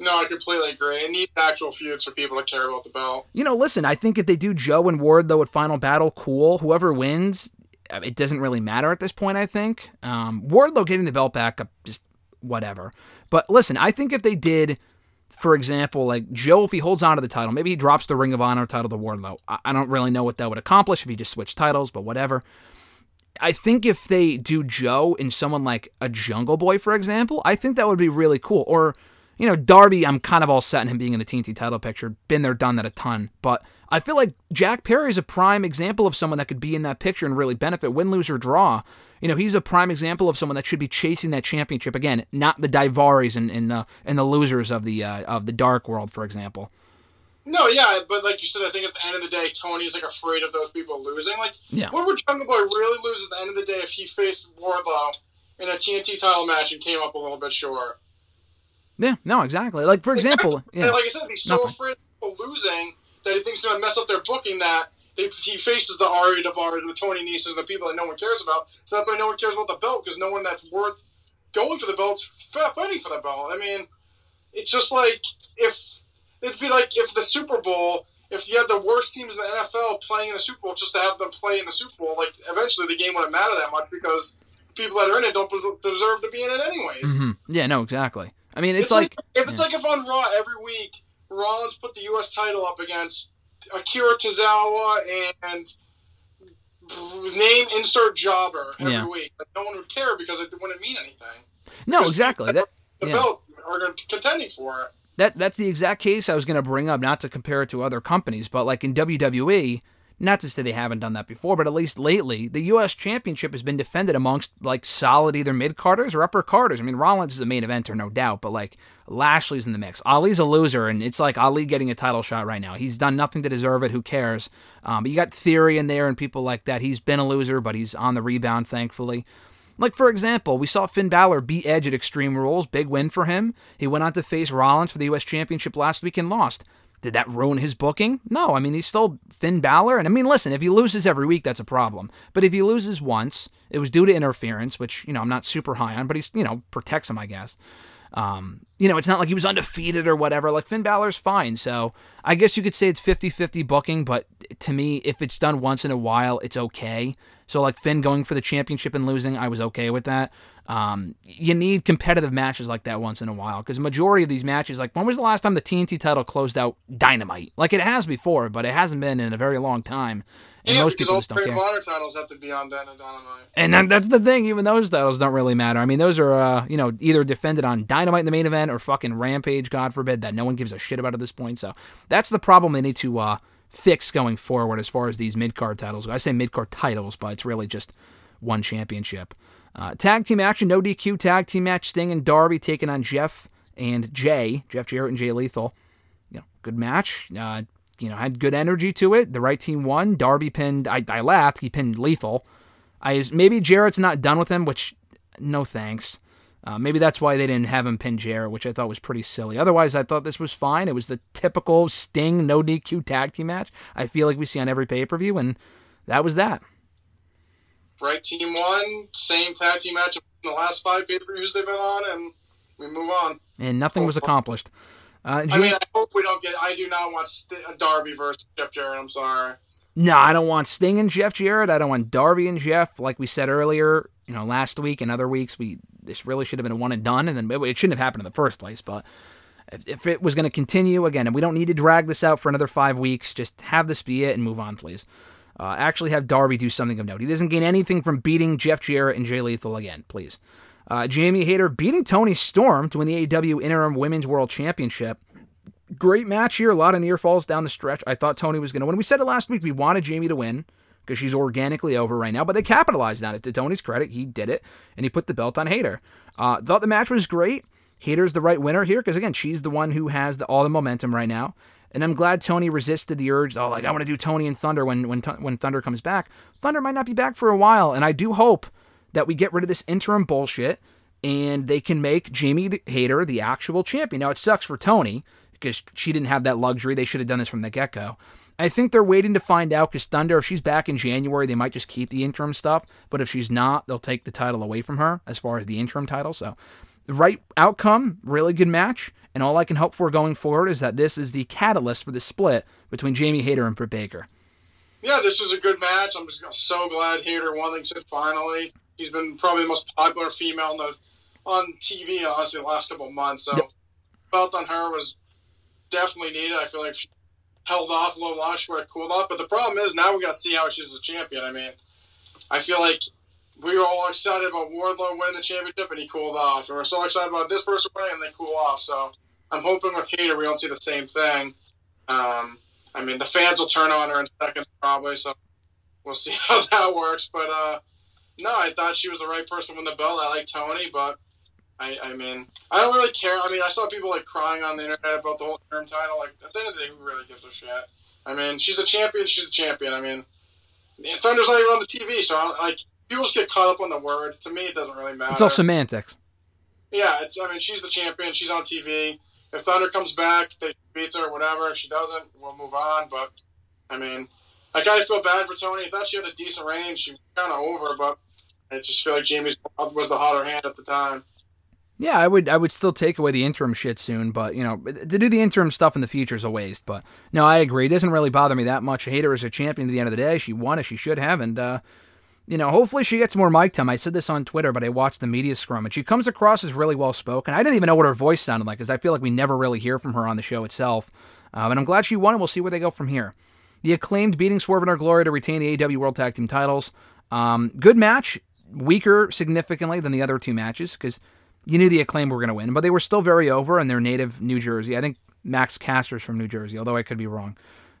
No, I completely agree. It needs actual feuds for people to care about the belt. You know, listen, I think if they do Joe and Wardlow at Final Battle, cool. Whoever wins, uh, it doesn't really matter at this point. I think um, Wardlow getting the belt back, uh, just whatever. But listen, I think if they did, for example, like Joe, if he holds on to the title, maybe he drops the Ring of Honor title to Wardlow. I, I don't really know what that would accomplish if he just switched titles, but whatever. I think if they do Joe and someone like a Jungle Boy, for example, I think that would be really cool. Or, you know, Darby, I'm kind of all set in him being in the TNT title picture. Been there, done that a ton. But I feel like Jack Perry is a prime example of someone that could be in that picture and really benefit, win, lose, or draw. You know, he's a prime example of someone that should be chasing that championship again, not the Daivaris and, and the and the losers of the uh, of the Dark World, for example. No, yeah, but like you said, I think at the end of the day, Tony's like afraid of those people losing. Like, Yeah. what would Jungle Boy really lose at the end of the day if he faced Wardlow in a TNT title match and came up a little bit short? Yeah, no, exactly. Like for example, yeah, like I said, he's so Nothing. afraid of people losing that he thinks it's going to mess up their booking that they, he faces the Ari Daivaris and the Tony Neses and the people that no one cares about. So that's why no one cares about the belt because no one that's worth going for the belt fighting for the belt. I mean, it's just like if it'd be like if the Super Bowl, if you had the worst teams in the NFL playing in the Super Bowl just to have them play in the Super Bowl, like eventually the game wouldn't matter that much because people that are in it don't deserve to be in it anyways. hmm yeah, no, exactly. I mean, it's, It's, like, like, if it's like if on Raw every week Rollins put the U.S. title up against Akira Tozawa and name insert jobber every Yeah. week, like, no one would care because it wouldn't mean anything. no, exactly. That The yeah. belt are contending for it. That that's the exact case I was going to bring up, not to compare it to other companies, but like in WWE, not to say they haven't done that before, but at least lately, the U.S. Championship has been defended amongst like solid either mid carders or upper carders. I mean, Rollins is a main eventer, no doubt, but like Lashley's in the mix. Ali's a loser, and it's like Ali getting a title shot right now. He's done nothing to deserve it. Who cares? Um, but you got Theory in there and people like that. He's been a loser, but he's on the rebound, thankfully. Like, for example, we saw Finn Balor beat Edge at Extreme Rules. Big win for him. He went on to face Rollins for the U.S. Championship last week and lost. Did that ruin his booking? No. I mean, he's still Finn Balor. And I mean, listen, if he loses every week, that's a problem. But if he loses once, it was due to interference, which, you know, I'm not super high on, but he's, you know, protects him, I guess. Um, you know, it's not like he was undefeated or whatever. Like Finn Balor's fine. So I guess you could say it's 50 50 booking, but to me, if it's done once in a while, it's okay. So, like Finn going for the championship and losing, I was okay with that. Um, you need competitive matches like that once in a while because majority of these matches, like when was the last time the TNT title closed out Dynamite? Like it has before, but it hasn't been in a very long time. And yeah, most people just don't care. titles have to be on Dynamite. Dynamite. And that's the thing. Even those titles don't really matter. I mean, those are uh, you know either defended on Dynamite in the main event or fucking Rampage, God forbid, that no one gives a shit about at this point. So that's the problem they need to uh, fix going forward as far as these mid card titles. I say mid card titles, but it's really just one championship. Uh, tag team action, no DQ tag team match. Sting and Darby taking on Jeff and Jay, Jeff Jarrett and Jay Lethal. You know, good match. Uh, you know, had good energy to it. The right team won. Darby pinned. I, I laughed. He pinned Lethal. I maybe Jarrett's not done with him, which no thanks. Uh, maybe that's why they didn't have him pin Jarrett, which I thought was pretty silly. Otherwise, I thought this was fine. It was the typical Sting no DQ tag team match. I feel like we see on every pay per view, and that was that. Right team won, same tag team match in the last five pay per views they've been on, and we move on. And nothing was accomplished. Uh, I mean, I hope we don't get. I do not want St- Darby versus Jeff Jarrett. I'm sorry. No, I don't want Sting and Jeff Jarrett. I don't want Darby and Jeff. Like we said earlier, you know, last week and other weeks, we this really should have been a one and done, and then it- shouldn't have happened in the first place. But if, if it was going to continue again, and we don't need to drag this out for another five weeks, just have this be it and move on, please. Uh, actually, have Darby do something of note. He doesn't gain anything from beating Jeff Jarrett and Jay Lethal again, please. Uh, Jamie Hayter beating Toni Storm to win the AEW Interim Women's World Championship great match here. A lot of near falls down the stretch. I thought Toni was going to win. We said it last week. We wanted Jamie to win because she's organically over right now, but they capitalized on it. To Tony's credit, he did it, and he put the belt on Hayter. Uh, thought the match was great. Hayter's the right winner here because, again, she's the one who has the, all the momentum right now. And I'm glad Tony resisted the urge. Oh, like I want to do Toni and Thunder when when when Thunder comes back. Thunder might not be back for a while, and I do hope that we get rid of this interim bullshit and they can make Jamie Hayter the actual champion. Now it sucks for Toni because she didn't have that luxury. They should have done this from the get go. I think they're waiting to find out because Thunder, if she's back in January, they might just keep the interim stuff. But if she's not, they'll take the title away from her as far as the interim title. So, the right outcome, really good match. And all I can hope for going forward is that this is the catalyst for the split between Jamie Hayter and Britt Baker. yeah, this was a good match. I'm just so glad Hayter won this finally. She's been probably the most popular female on, the, on TV, honestly, the last couple of months. So, Yep. belt on her was definitely needed. I feel like she held off a little would have cooled off. But the problem is now we got to see how she's a champion. I mean, I feel like we were all excited about Wardlow winning the championship and he cooled off. And we're so excited about this person winning and they cool off. So, I'm hoping with Hayter we don't see the same thing. Um, I mean, the fans will turn on her in seconds probably, so we'll see how that works. But uh, no, I thought she was the right person to win the belt. I like Toni, but I, I mean, I don't really care. I mean, I saw people like crying on the internet about the whole term title. Like at the end of the day, who really gives a shit? I mean, she's a champion. She's a champion. I mean, Thunder's not even on the TV, so I don't, like people just get caught up on the word. To me, it doesn't really matter. It's all semantics. Yeah, it's. I mean, she's the champion. She's on TV. If Thunder comes back, they beats her, or whatever. If she doesn't, we'll move on. But I mean, I kind of feel bad for Toni. I thought she had a decent range. She was kind of over, but I just feel like Jamie was the hotter hand at the time. Yeah, I would I would still take away the interim shit soon, but you know, to do the interim stuff in the future is a waste. But no, I agree. It doesn't really bother me that much. I hate her as a champion at the end of the day. She won as she should have, and uh, you know, hopefully she gets more mic time. I said this on Twitter, but I watched the media scrum, and she comes across as really well spoken. I didn't even know what her voice sounded like because I feel like we never really hear from her on the show itself. Um, and I'm glad she won, and we'll see where they go from here. The acclaimed beating Swerve in our glory to retain the AEW World Tag Team titles. Um, good match, weaker significantly than the other two matches because you knew the acclaim were going to win, but they were still very over in their native New Jersey. I think Max Caster's from New Jersey, although I could be wrong.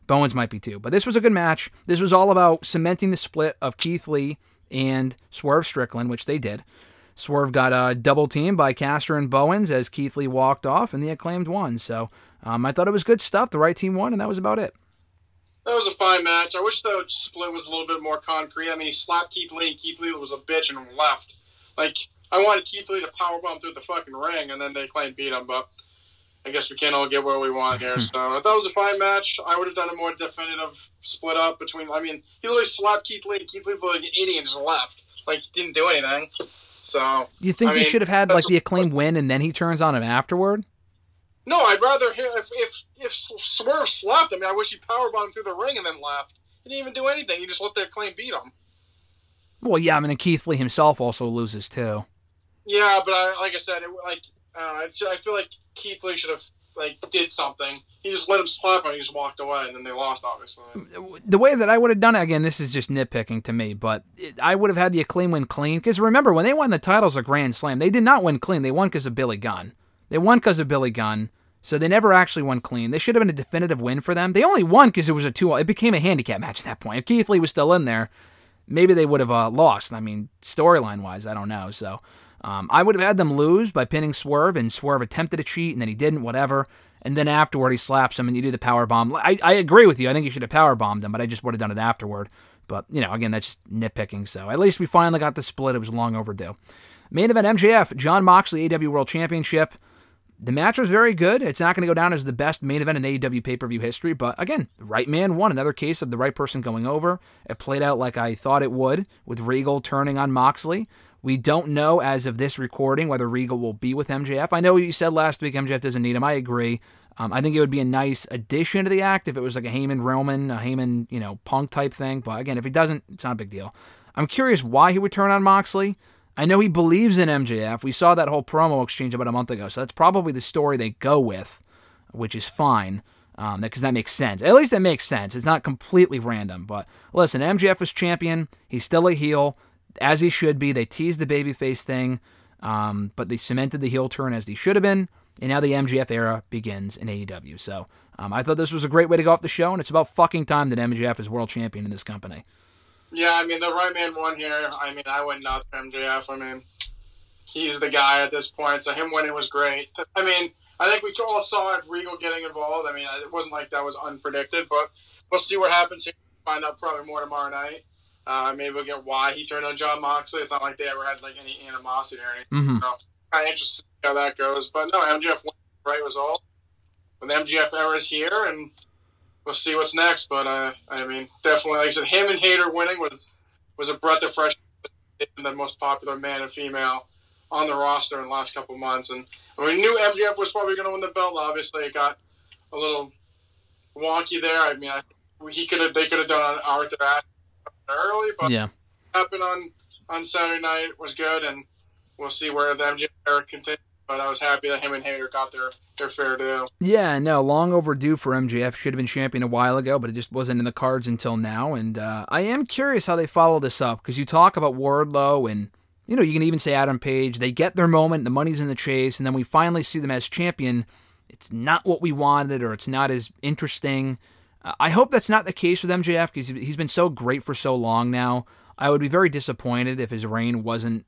Bowens might be too. But this was a good match. This was all about cementing the split of Keith Lee and Swerve Strickland, which they did. Swerve got a double team by Caster and Bowens as Keith Lee walked off, and the acclaimed won. So um, I thought it was good stuff. The right team won, and that was about it. That was a fine match. I wish the split was a little bit more concrete. I mean, he slapped Keith Lee, and Keith Lee was a bitch and left. Like, I wanted Keith Lee to powerbomb through the fucking ring, and then the Acclaimed beat him, but I guess we can't all get where we want here. so I thought it was a fine match. I would have done a more definitive split up between. I mean, he literally slapped Keith Lee, and Keith Lee like an idiot and just left. Like, he didn't do anything. So. You think I mean, should have had like the acclaim win, and then he turns on him afterward? No, I'd rather hear if if if Swerve slapped him. I wish he powerbombed through the ring and then left. He didn't even do anything. He just let their claim beat him. Well, yeah. I mean, and Keith Lee himself also loses too. Yeah, but I, like I said, it, like uh, I feel like Keith Lee should have like did something. He just let him slap him. He just walked away, and then they lost. Obviously, the way that I would have done it again, this is just nitpicking to me, but it, I would have had the acclaim win clean. Because remember, when they won the titles of Grand Slam, they did not win clean. They won because of Billy Gunn. They won because of Billy Gunn, so they never actually won clean. They should have been a definitive win for them. They only won because it was a two. It became a handicap match at that point. If Keith Lee was still in there, maybe they would have uh, lost. I mean, storyline wise, I don't know. So. Um, I would have had them lose by pinning Swerve, and Swerve attempted to cheat, and then he didn't, whatever. And then afterward, he slaps him, and you do the power bomb. I, I agree with you. I think you should have power bombed him, but I just would have done it afterward. But you know, again, that's just nitpicking. So at least we finally got the split. It was long overdue. Main event: MJF, Jon Moxley, AEW World Championship. The match was very good. It's not going to go down as the best main event in AEW pay per view history, but again, the right man won. Another case of the right person going over. It played out like I thought it would, with Regal turning on Moxley. We don't know as of this recording whether Regal will be with MJF. I know you said last week MJF doesn't need him. I agree. Um, I think it would be a nice addition to the act if it was like a Heyman Roman, a Heyman, you know, Punk type thing. But again, if he doesn't, it's not a big deal. I'm curious why he would turn on Moxley. I know he believes in MJF. We saw that whole promo exchange about a month ago, so that's probably the story they go with, which is fine. Um, because that makes sense. At least it makes sense. It's not completely random. But listen, MJF is champion. He's still a heel, as he should be. They teased the babyface thing, um, but they cemented the heel turn as they should have been. And now the MJF era begins in AEW. So um, I thought this was a great way to go off the show, and it's about fucking time that MJF is world champion in this company. yeah. I mean, the right man won here. I mean, I went nuts for MJF. I mean, he's the guy at this point. So him winning was great. I mean, I think we all saw it, Regal getting involved. I mean, it wasn't like that was unpredicted, but we'll see what happens here. Find out probably more tomorrow night. Uh, maybe we'll get why he turned on Jon Moxley. It's not like they ever had like any animosity or anything. hmm So kind of interested see how that goes. But no, MJF won the right result. But the MJF era is here, and we'll see what's next. But uh, I mean, definitely, like I said, him and Hayter winning was was a breath of fresh air, the most popular man and female on the roster in the last couple months. And, and we knew MJF was probably going to win the belt. Obviously, it got a little wonky there. I mean, I, he could have they could have done Arthur Ashe early, but Yeah. happened on on Saturday night was good, and we'll see where the MJF era continues. But I was happy that him and Hayter got their their fair due. Yeah, no, long overdue for MJF. Should have been champion a while ago, but it just wasn't in the cards until now. And uh, I am curious how they follow this up because you talk about Wardlow and, you know, you can even say Adam Page. They get their moment, the money's in the chase, and then we finally see them as champion. It's not what we wanted or it's not as interesting. I hope that's not the case with MJF because he's been so great for so long now. I would be very disappointed if his reign wasn't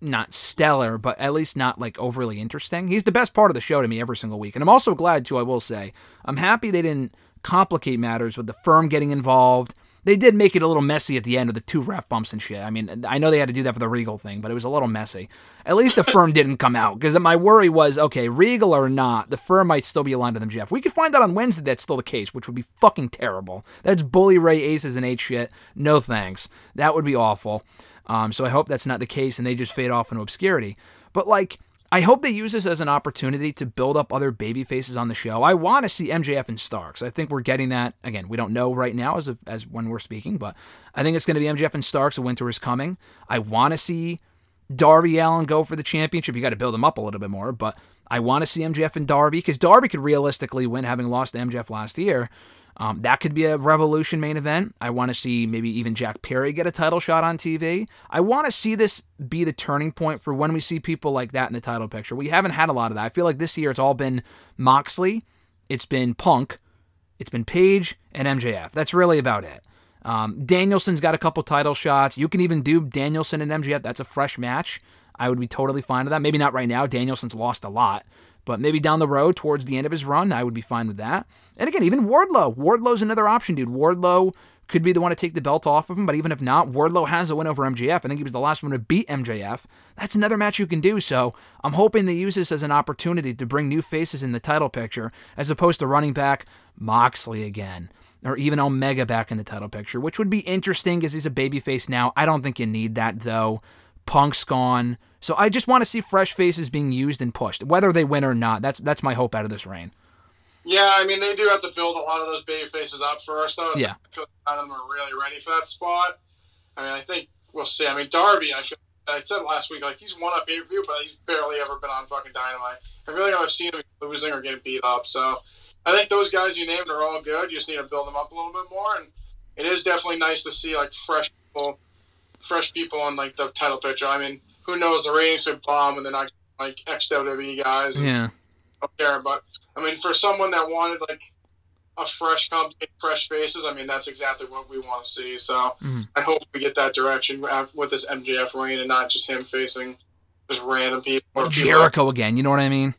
not stellar, but at least not like overly interesting. He's the best part of the show to me every single week. And I'm also glad too, I will say. I'm happy they didn't complicate matters with the firm getting involved. They did make it a little messy at the end of the two ref bumps and shit. I mean, I know they had to do that for the Regal thing, but it was a little messy. At least the firm didn't come out because my worry was, okay, Regal or not, the firm might still be aligned to them, Jeff. We could find out on Wednesday that's still the case, which would be fucking terrible. That's Bully Ray Aces and eight shit. No thanks. That would be awful. Um, so I hope that's not the case and they just fade off into obscurity. But like, I hope they use this as an opportunity to build up other baby faces on the show. I want to see MJF and Starks. I think we're getting that. Again, we don't know right now as of, as when we're speaking, but I think it's going to be MJF and Starks. Winter is coming. I want to see Darby Allin go for the championship. You got to build him up a little bit more, but I want to see MJF and Darby because Darby could realistically win, having lost to MJF last year. Um, that could be a Revolution main event. I want to see maybe even Jack Perry get a title shot on TV. I want to see this be the turning point for when we see people like that in the title picture. We haven't had a lot of that. I feel like this year it's all been Moxley, it's been Punk, it's been Page, and MJF. That's really about it. Um, Danielson's got a couple title shots. You can even do Danielson and MJF. That's a fresh match. I would be totally fine with that. Maybe not right now. Danielson's lost a lot. But maybe down the road, towards the end of his run, I would be fine with that. And again, even Wardlow. Wardlow's another option, dude. Wardlow could be the one to take the belt off of him, but even if not, Wardlow has a win over MJF. I think he was the last one to beat MJF. That's another match you can do. So I'm hoping they use this as an opportunity to bring new faces in the title picture, as opposed to running back Moxley again. Or even Omega back in the title picture, which would be interesting because he's a babyface now. I don't think you need that though. Punk's gone. So I just want to see fresh faces being used and pushed, whether they win or not. That's that's my hope out of this reign. Yeah, I mean they do have to build a lot of those baby faces up first, though. Yeah. because none of them are really ready for that spot. I mean, I think we'll see. I mean, Darby, I feel I said last week, like he's won a pay per view, but he's barely ever been on fucking Dynamite. I feel like I've seen him losing or getting beat up. So I think those guys you named are all good. You just need to build them up a little bit more, and it is definitely nice to see like fresh people, fresh people on like the title picture. I mean, who knows? The ratings could bomb, and they're not like ex WWE guys. Yeah. don't care. But I mean, for someone that wanted like a fresh company, fresh faces, I mean, that's exactly what we want to see. So Mhm. I hope we get that direction with this MJF reign, and not just him facing just random people. or people Jericho again, you know what I mean?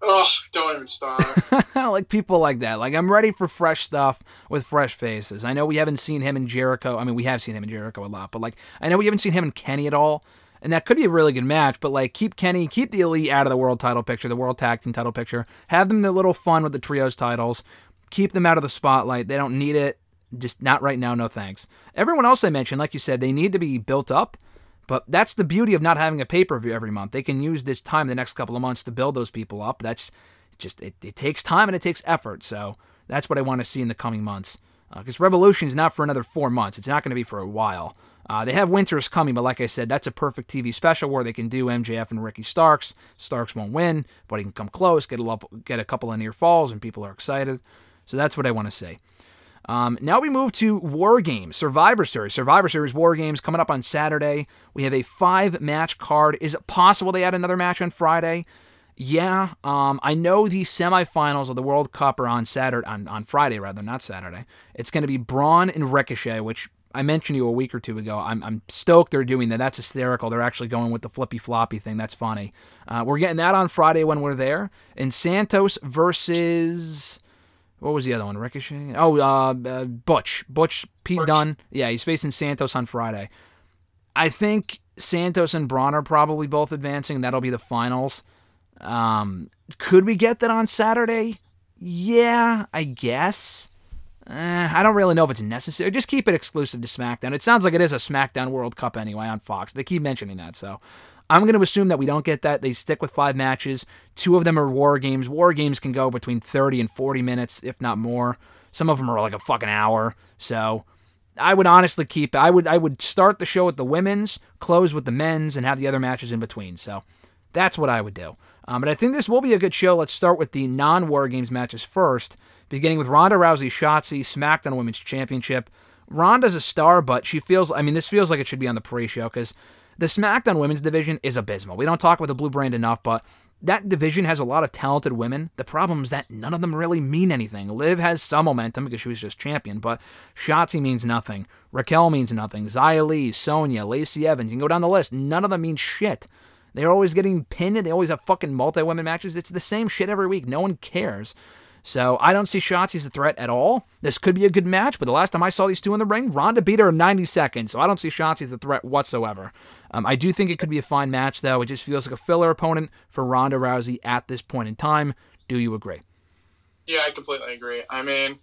Oh, don't even start. like people like that. Like I'm ready for fresh stuff with fresh faces. I know we haven't seen him in Jericho. I mean, we have seen him in Jericho a lot, but like I know we haven't seen him and Kenny at all. And that could be a really good match, but like keep Kenny, keep the elite out of the world title picture, the world tag team title picture. Have them a little fun with the trios titles. Keep them out of the spotlight. They don't need it. Just not right now, no thanks. Everyone else I mentioned, like you said, they need to be built up. But that's the beauty of not having a pay per view every month. They can use this time the next couple of months to build those people up. That's just it, it takes time and it takes effort. So that's what I want to see in the coming months. Because Revolution is not for another four months. It's not going to be for a while. Uh, they have Winters coming, but like I said, that's a perfect TV special where they can do MJF and Ricky Starks. Starks won't win, but he can come close, get a get a couple of near falls, and people are excited. So that's what I want to see. Um, now we move to War Games, Survivor Series. Survivor Series War Games coming up on Saturday. We have a five match card. Is it possible they add another match on Friday? Yeah, um, I know the semifinals of the World Cup are on Saturday, on, on Friday rather, not Saturday. It's going to be Braun and Ricochet, which I mentioned to you a week or two ago. I'm, I'm stoked they're doing that. That's hysterical. They're actually going with the flippy floppy thing. That's funny. Uh, we're getting that on Friday when we're there. And Santos versus what was the other one? Ricochet. Oh, uh, uh, Butch. Butch. Pete Butch. Dunne. Yeah, he's facing Santos on Friday. I think Santos and Braun are probably both advancing. And that'll be the finals. Um, could we get that on Saturday? Yeah, I guess. Eh, I don't really know if it's necessary. Just keep it exclusive to SmackDown. It sounds like it is a SmackDown World Cup anyway on Fox. They keep mentioning that, so I'm going to assume that we don't get that. They stick with five matches. Two of them are War Games. War Games can go between 30 and 40 minutes, if not more. Some of them are like a fucking hour. So I would honestly keep. I would I would start the show with the women's, close with the men's, and have the other matches in between. So that's what I would do. Um, but I think this will be a good show. Let's start with the non-War Games matches first, beginning with Ronda Rousey, Shotzi, SmackDown Women's Championship. Ronda's a star, but she feels. I mean, this feels like it should be on the pre-show because the SmackDown Women's division is abysmal. We don't talk about the Blue Brand enough, but that division has a lot of talented women. The problem is that none of them really mean anything. Liv has some momentum because she was just champion, but Shotzi means nothing. Raquel means nothing. Xia Li, Sonya, Lacey Evans, you can go down the list. None of them mean shit. They're always getting pinned and they always have fucking multi women matches. It's the same shit every week. No one cares. So I don't see Shotzi as a threat at all. This could be a good match, but the last time I saw these two in the ring, Ronda beat her in 90 seconds. So I don't see Shotzi as a threat whatsoever. Um, I do think it could be a fine match, though. It just feels like a filler opponent for Ronda Rousey at this point in time. Do you agree? Yeah, I completely agree. I mean,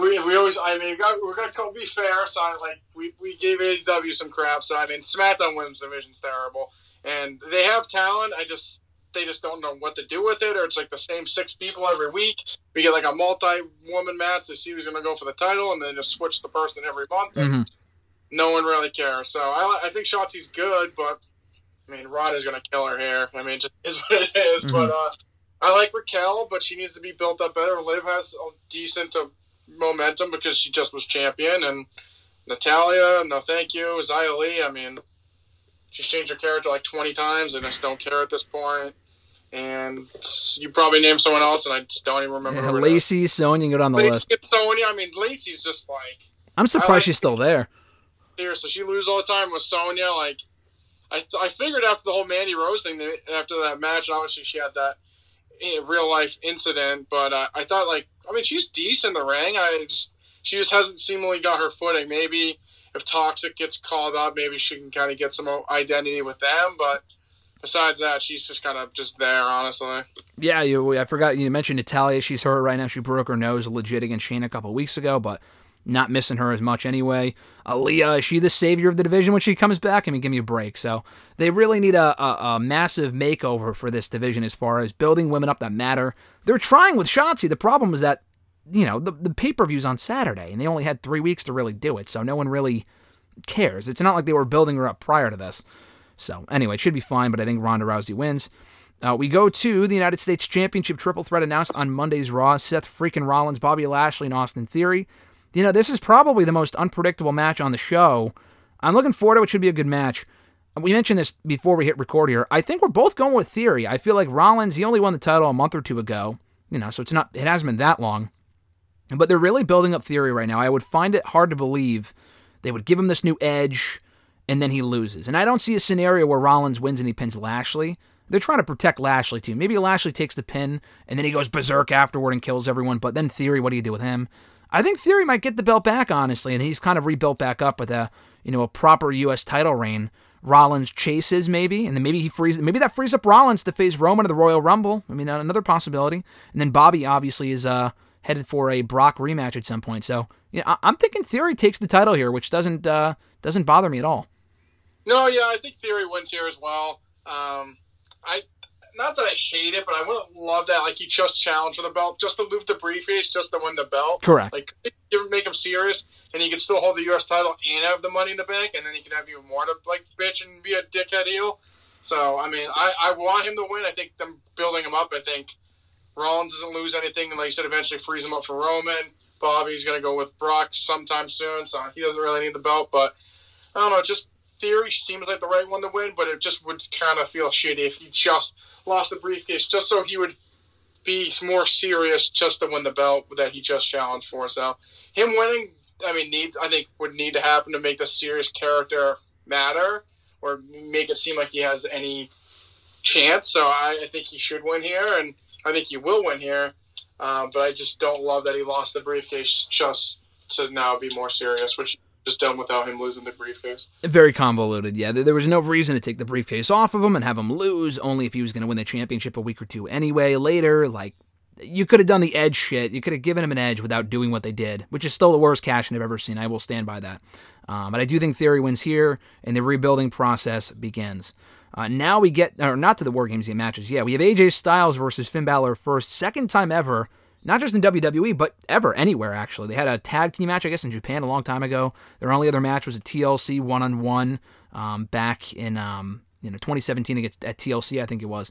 we, we always, I mean, we got, we're going to be fair. So, I, like, we, we gave AEW some crap. So, I mean, SmackDown Women's Division's terrible. And they have talent. I just, they just don't know what to do with it. Or it's like the same six people every week. We get like a multi woman match to see who's going to go for the title and then just switch the person every month. Mhm. No one really cares. So, I, I think Shotzi's good, but I mean, Rod is going to kill her here. I mean, it just is what it is. But, uh, I like Raquel, but she needs to be built up better. Liv has a decent uh, momentum because she just was champion, and Natalya, no thank you. Xia Li, I mean, she's changed her character like 20 times, and I just don't care at this point. And you probably name someone else, and I just don't even remember. Yeah, who it is. Lacey, Sonya, go down the Lacey list. Sonya. I mean, Lacey's just like I'm surprised like she's still there. Seriously. She loses all the time with Sonya. Like, I, th- I figured after the whole Mandy Rose thing, that after that match, obviously she had that eh, real life incident, but uh, I thought like, I mean, she's decent in the ring. I just she just hasn't seemingly got her footing. Maybe if Toxic gets called up, maybe she can kind of get some identity with them. But besides that, she's just kind of just there, honestly. Yeah, you, I forgot you mentioned Natalya. She's hurt right now. She broke her nose legit against Shayna a couple weeks ago, but not missing her as much anyway. Aliyah, is she the savior of the division when she comes back? I mean, give me a break. So they really need a, a, a massive makeover for this division as far as building women up that matter. They're trying with Shotzi. The problem is that, you know, the, the pay per view's on Saturday, and they only had three weeks to really do it, so no one really cares. It's not like they were building her up prior to this. So anyway, it should be fine, but I think Ronda Rousey wins. Uh, we go to the United States Championship triple threat announced on Monday's Raw. Seth freaking Rollins, Bobby Lashley, and Austin Theory. You know, this is probably the most unpredictable match on the show. I'm looking forward to it. Should be a good match. We mentioned this before we hit record here. I think we're both going with Theory. I feel like Rollins, he only won the title a month or two ago. You know, so it's not it hasn't been that long. But they're really building up Theory right now. I would find it hard to believe they would give him this new edge and then he loses. And I don't see a scenario where Rollins wins and he pins Lashley. They're trying to protect Lashley too. Maybe Lashley takes the pin and then he goes berserk afterward and kills everyone. But then Theory, what do you do with him? I think Theory might get the belt back, honestly, and he's kind of rebuilt back up with a you know a proper U.S. title reign. Rollins chases maybe, and then maybe he frees maybe that frees up Rollins to face Roman at the Royal Rumble. I mean, another possibility. And then Bobby obviously is uh headed for a Brock rematch at some point. So yeah, I- I'm thinking Theory takes the title here, which doesn't uh doesn't bother me at all. No, yeah, I think Theory wins here as well. Um, I not that I hate it, but I wouldn't love that. Like he just challenged for the belt, just to move the briefcase, just to win the belt. Correct. Like make him serious, and he can still hold the U.S. title and have the Money in the Bank, and then he can have even more to like bitch and be a dickhead heel. So I mean, I, I want him to win. I think them building him up. I think Rollins doesn't lose anything, and like you said, eventually frees him up for Roman. Bobby's gonna go with Brock sometime soon, so he doesn't really need the belt. But I don't know, just theory seems like the right one to win, but it just would kind of feel shitty if he just lost the briefcase just so he would be more serious just to win the belt that he just challenged for. So him winning, I mean, needs I think would need to happen to make the serious character matter or make it seem like he has any chance. So I, I think he should win here, and I think he will win here. Uh, but I just don't love that he lost the briefcase just to now be more serious, which just done without him losing the briefcase. Very convoluted, yeah. There was no reason to take the briefcase off of him and have him lose, only if he was going to win the championship a week or two anyway. Later, like, you could have done the edge shit. You could have given him an edge without doing what they did, which is still the worst cash I've ever seen. I will stand by that. Um, but I do think Theory wins here, and the rebuilding process begins. Uh, now we get, or not to the War Games game matches. Yeah, we have AJ Styles versus Finn Balor first, second time ever not just in WWE, but ever, anywhere, actually. They had a tag team match, I guess, in Japan a long time ago. Their only other match was a TLC one on one back in um, you know 2017 against at TLC, I think it was.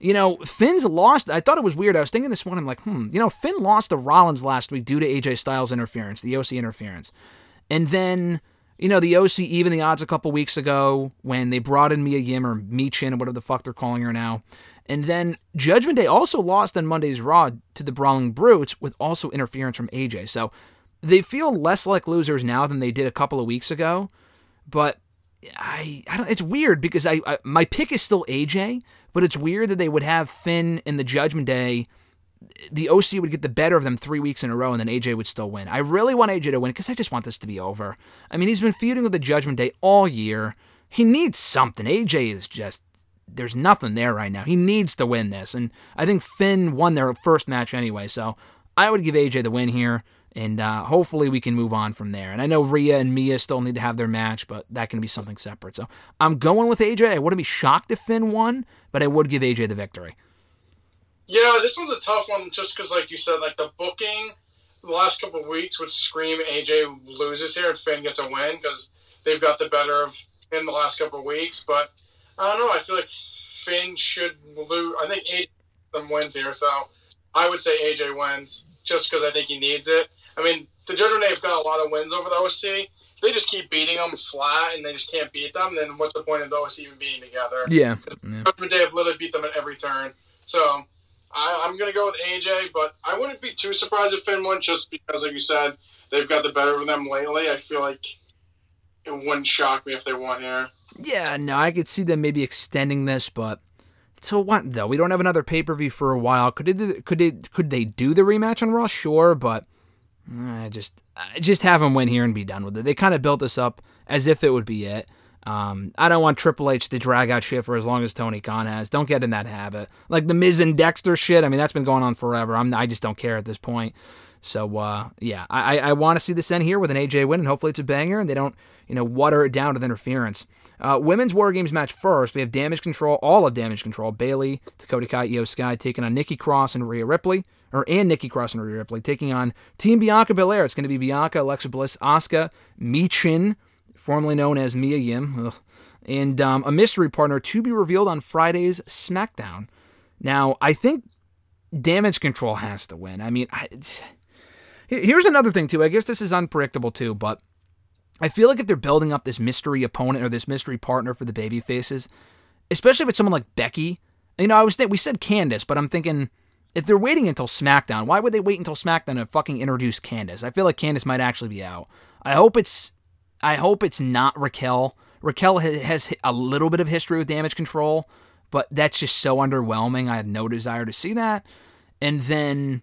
You know, Finn's lost. I thought it was weird. I was thinking this one. I'm like, hmm, you know, Finn lost to Rollins last week due to AJ Styles interference, the OC interference. And then, you know, the OC even the odds a couple weeks ago when they brought in Mia Yim or Michin or whatever the fuck they're calling her now. And then Judgment Day also lost on Monday's Raw to the Brawling Brutes with also interference from AJ. So they feel less like losers now than they did a couple of weeks ago. But I, I don't, it's weird because I, I my pick is still AJ, but it's weird that they would have Finn in the Judgment Day. The OC would get the better of them three weeks in a row, and then AJ would still win. I really want AJ to win because I just want this to be over. I mean, he's been feuding with the Judgment Day all year. He needs something. AJ is just there's nothing there right now. He needs to win this, and I think Finn won their first match anyway. So I would give AJ the win here, and uh, hopefully we can move on from there. And I know Rhea and Mia still need to have their match, but that can be something separate. So I'm going with AJ. I wouldn't be shocked if Finn won, but I would give AJ the victory. Yeah, this one's a tough one just because, like you said, like the booking the last couple of weeks would scream AJ loses here and Finn gets a win because they've got the better of in the last couple of weeks. But I don't know. I feel like Finn should lose. I think AJ some wins here, so I would say AJ wins just because I think he needs it. I mean, the Judgment Day have got a lot of wins over the OC. If they just keep beating them flat and they just can't beat them, then what's the point of the OC even being together? Yeah. Judgment Day have literally beat them at every turn. So I, I'm going to go with AJ, but I wouldn't be too surprised if Finn won just because, like you said, they've got the better of them lately. I feel like it wouldn't shock me if they won here. Yeah, no, I could see them maybe extending this, but to what though? We don't have another pay per view for a while. Could they? Could they? Could they do the rematch on Raw? Sure, but I just, just have them win here and be done with it. They kind of built this up as if it would be it. Um, I don't want Triple H to drag out shit for as long as Tony Khan has. Don't get in that habit. Like the Miz and Dexter shit. I mean, that's been going on forever. I'm, I just don't care at this point. So uh, yeah, I, I want to see this end here with an AJ win, and hopefully it's a banger, and they don't you know water it down with interference. Uh, women's War Games match first. We have Damage Control, all of Damage Control. Bayley, Dakota Kai, Io Sky taking on Nikki Cross and Rhea Ripley, or and Nikki Cross and Rhea Ripley taking on Team Bianca Belair. It's going to be Bianca, Alexa Bliss, Asuka, Michin, formerly known as Mia Yim, ugh, and um, a mystery partner to be revealed on Friday's SmackDown. Now, I think Damage Control has to win. I mean, I, here's another thing too. I guess this is unpredictable too, but I feel like if they're building up this mystery opponent or this mystery partner for the baby faces, especially if it's someone like Becky, you know, I was thinking we said Candice, but I'm thinking if they're waiting until SmackDown, why would they wait until SmackDown to fucking introduce Candice? I feel like Candice might actually be out. I hope it's I hope it's not Raquel. Raquel has a little bit of history with damage control, but that's just so underwhelming. I have no desire to see that. And then,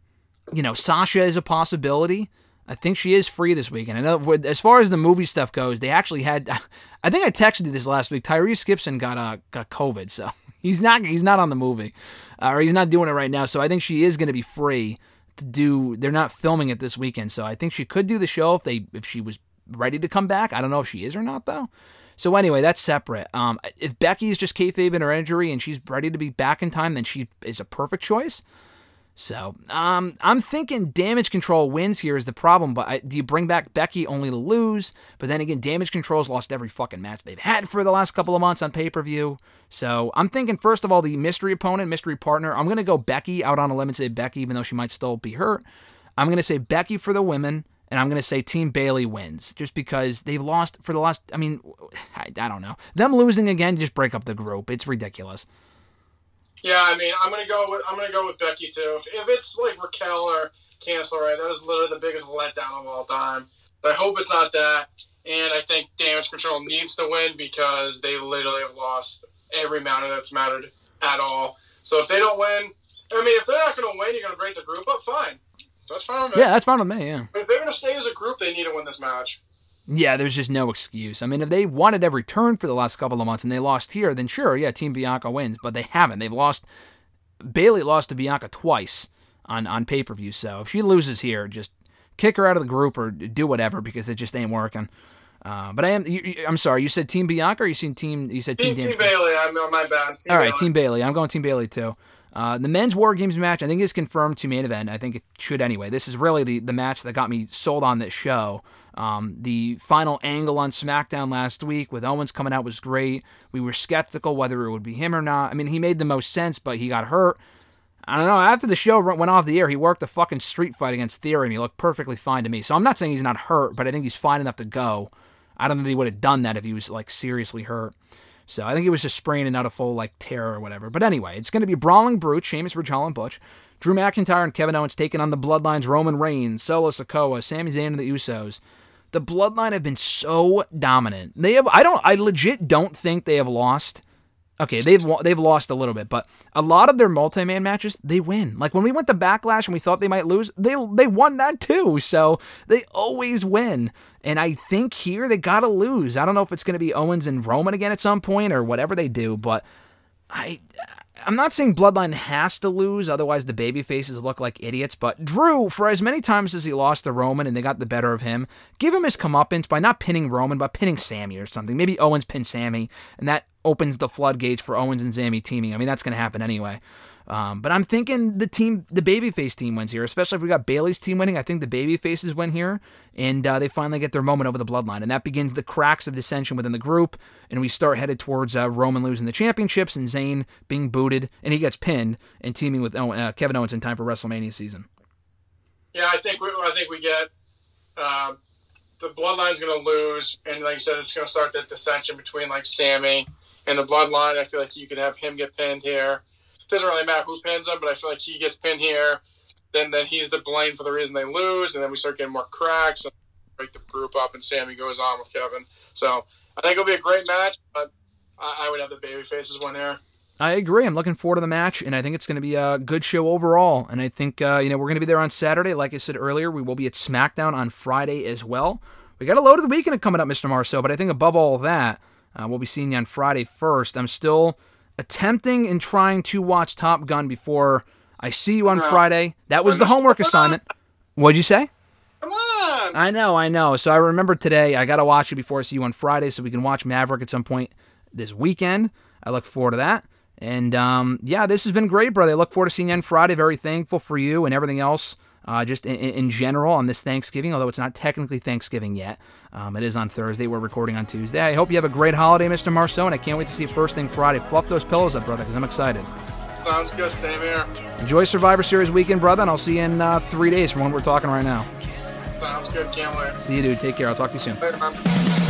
you know, Sasha is a possibility. I think she is free this weekend. Know as far as the movie stuff goes, they actually had. I think I texted you this last week. Tyrese Gibson got uh, got COVID, so he's not he's not on the movie, uh, or he's not doing it right now. So I think she is going to be free to do. They're not filming it this weekend, so I think she could do the show if they if she was ready to come back. I don't know if she is or not though. So anyway, that's separate. Um, if Becky is just kayfabe in her injury and she's ready to be back in time, then she is a perfect choice. So um, I'm thinking damage control wins here is the problem. But I, do you bring back Becky only to lose? But then again, damage control's lost every fucking match they've had for the last couple of months on pay per view. So I'm thinking first of all the mystery opponent, mystery partner. I'm gonna go Becky out on a limb and say Becky, even though she might still be hurt. I'm gonna say Becky for the women and I'm going to say Team Bayley wins just because they've lost for the last. I mean, I, I, don't know. Them losing again just break up the group. It's ridiculous. Yeah, I mean, I'm gonna go with I'm gonna go with Becky too. If, if it's like Raquel or Candice LeRae, that is literally the biggest letdown of all time. So I hope it's not that. And I think Damage Control needs to win because they literally have lost every match that's mattered at all. So if they don't win, I mean, if they're not going to win, you're going to break the group up. Fine, that's fine with me. Yeah, that's fine with me. Yeah. But if they're going to stay as a group, they need to win this match. Yeah, there's just no excuse. I mean, if they wanted every turn for the last couple of months and they lost here, then sure, yeah, Team Bianca wins. But they haven't. They've lost. Bayley lost to Bianca twice on on pay per view. So if she loses here, just kick her out of the group or do whatever because it just ain't working. Uh, but I am. You, I'm sorry. You said Team Bianca, or you seen Team? You said Team. Team, Team Bayley, I'm on my bad. Team All right, Bayley. Team Bayley. I'm going Team Bayley too. Uh, the men's War Games match, I think, is confirmed to main event. I think it should anyway. This is really the, the match that got me sold on this show. Um, the final angle on SmackDown last week with Owens coming out was great. We were skeptical whether it would be him or not. I mean, he made the most sense, but he got hurt. I don't know. After the show went off the air, he worked a fucking street fight against Theory, and he looked perfectly fine to me. So I'm not saying he's not hurt, but I think he's fine enough to go. I don't think he would have done that if he was like seriously hurt. So I think it was just spraining and not a full like tear or whatever. But anyway, it's going to be Brawling Brute, Sheamus, Ridge and Butch, Drew McIntyre, and Kevin Owens taking on the Bloodlines, Roman Reigns, Solo Sikoa, Sami Zayn, and the Usos. The Bloodline have been so dominant. They have. I don't. I legit don't think they have lost. Okay, they've they've lost a little bit, but a lot of their multi-man matches they win. Like when we went to Backlash and we thought they might lose, they they won that too. So they always win. And I think here they gotta lose. I don't know if it's gonna be Owens and Roman again at some point or whatever they do, but I I'm not saying Bloodline has to lose, otherwise the baby faces look like idiots. But Drew, for as many times as he lost to Roman and they got the better of him, give him his comeuppance by not pinning Roman, but pinning Sami or something. Maybe Owens pin Sami, and that opens the floodgates for Owens and Sami teaming. I mean, that's going to happen anyway. Um, but I'm thinking the team, the babyface team wins here, especially if we got Bayley's team winning. I think the babyfaces win here, and uh, they finally get their moment over the bloodline, and that begins the cracks of dissension within the group, and we start headed towards uh, Roman losing the championships and Zayn being booted, and he gets pinned and teaming with Owen, uh, Kevin Owens in time for WrestleMania season. Yeah, I think we, I think we get uh, the bloodline's going to lose, and like you said, it's going to start that dissension between like Sami and the bloodline. I feel like you could have him get pinned here. Doesn't really matter who pins him, but I feel like he gets pinned here. Then then he's the blame for the reason they lose, and then we start getting more cracks and break the group up, and Sami goes on with Kevin. So I think it'll be a great match, but I, I would have the baby faces win here. I agree. I'm looking forward to the match, and I think it's going to be a good show overall. And I think uh, you know we're going to be there on Saturday. Like I said earlier, we will be at SmackDown on Friday as well. We got a load of the weekend coming up, Mr. Marceau. But I think above all that, uh, we'll be seeing you on Friday first. I'm still attempting and trying to watch Top Gun before I see you on. Friday. That was the homework assignment. What'd you say? Come on. I know, I know. So I remember today. I got to watch it before I see you on Friday, so we can watch Maverick at some point this weekend. I look forward to that. And um, yeah, this has been great, brother. I look forward to seeing you on Friday. Very thankful for you and everything else, uh, just in, in general on this Thanksgiving. Although it's not technically Thanksgiving yet, um, it is on Thursday. We're recording on Tuesday. I hope you have a great holiday, Mr. Marceau, and I can't wait to see you first thing Friday. Fluff those pillows up, brother, because I'm excited. Sounds good. Same here. Enjoy Survivor Series weekend, brother, and I'll see you in uh, three days from when we're talking right now. Sounds good. Can't wait. See you, dude. Take care. I'll talk to you soon. Later.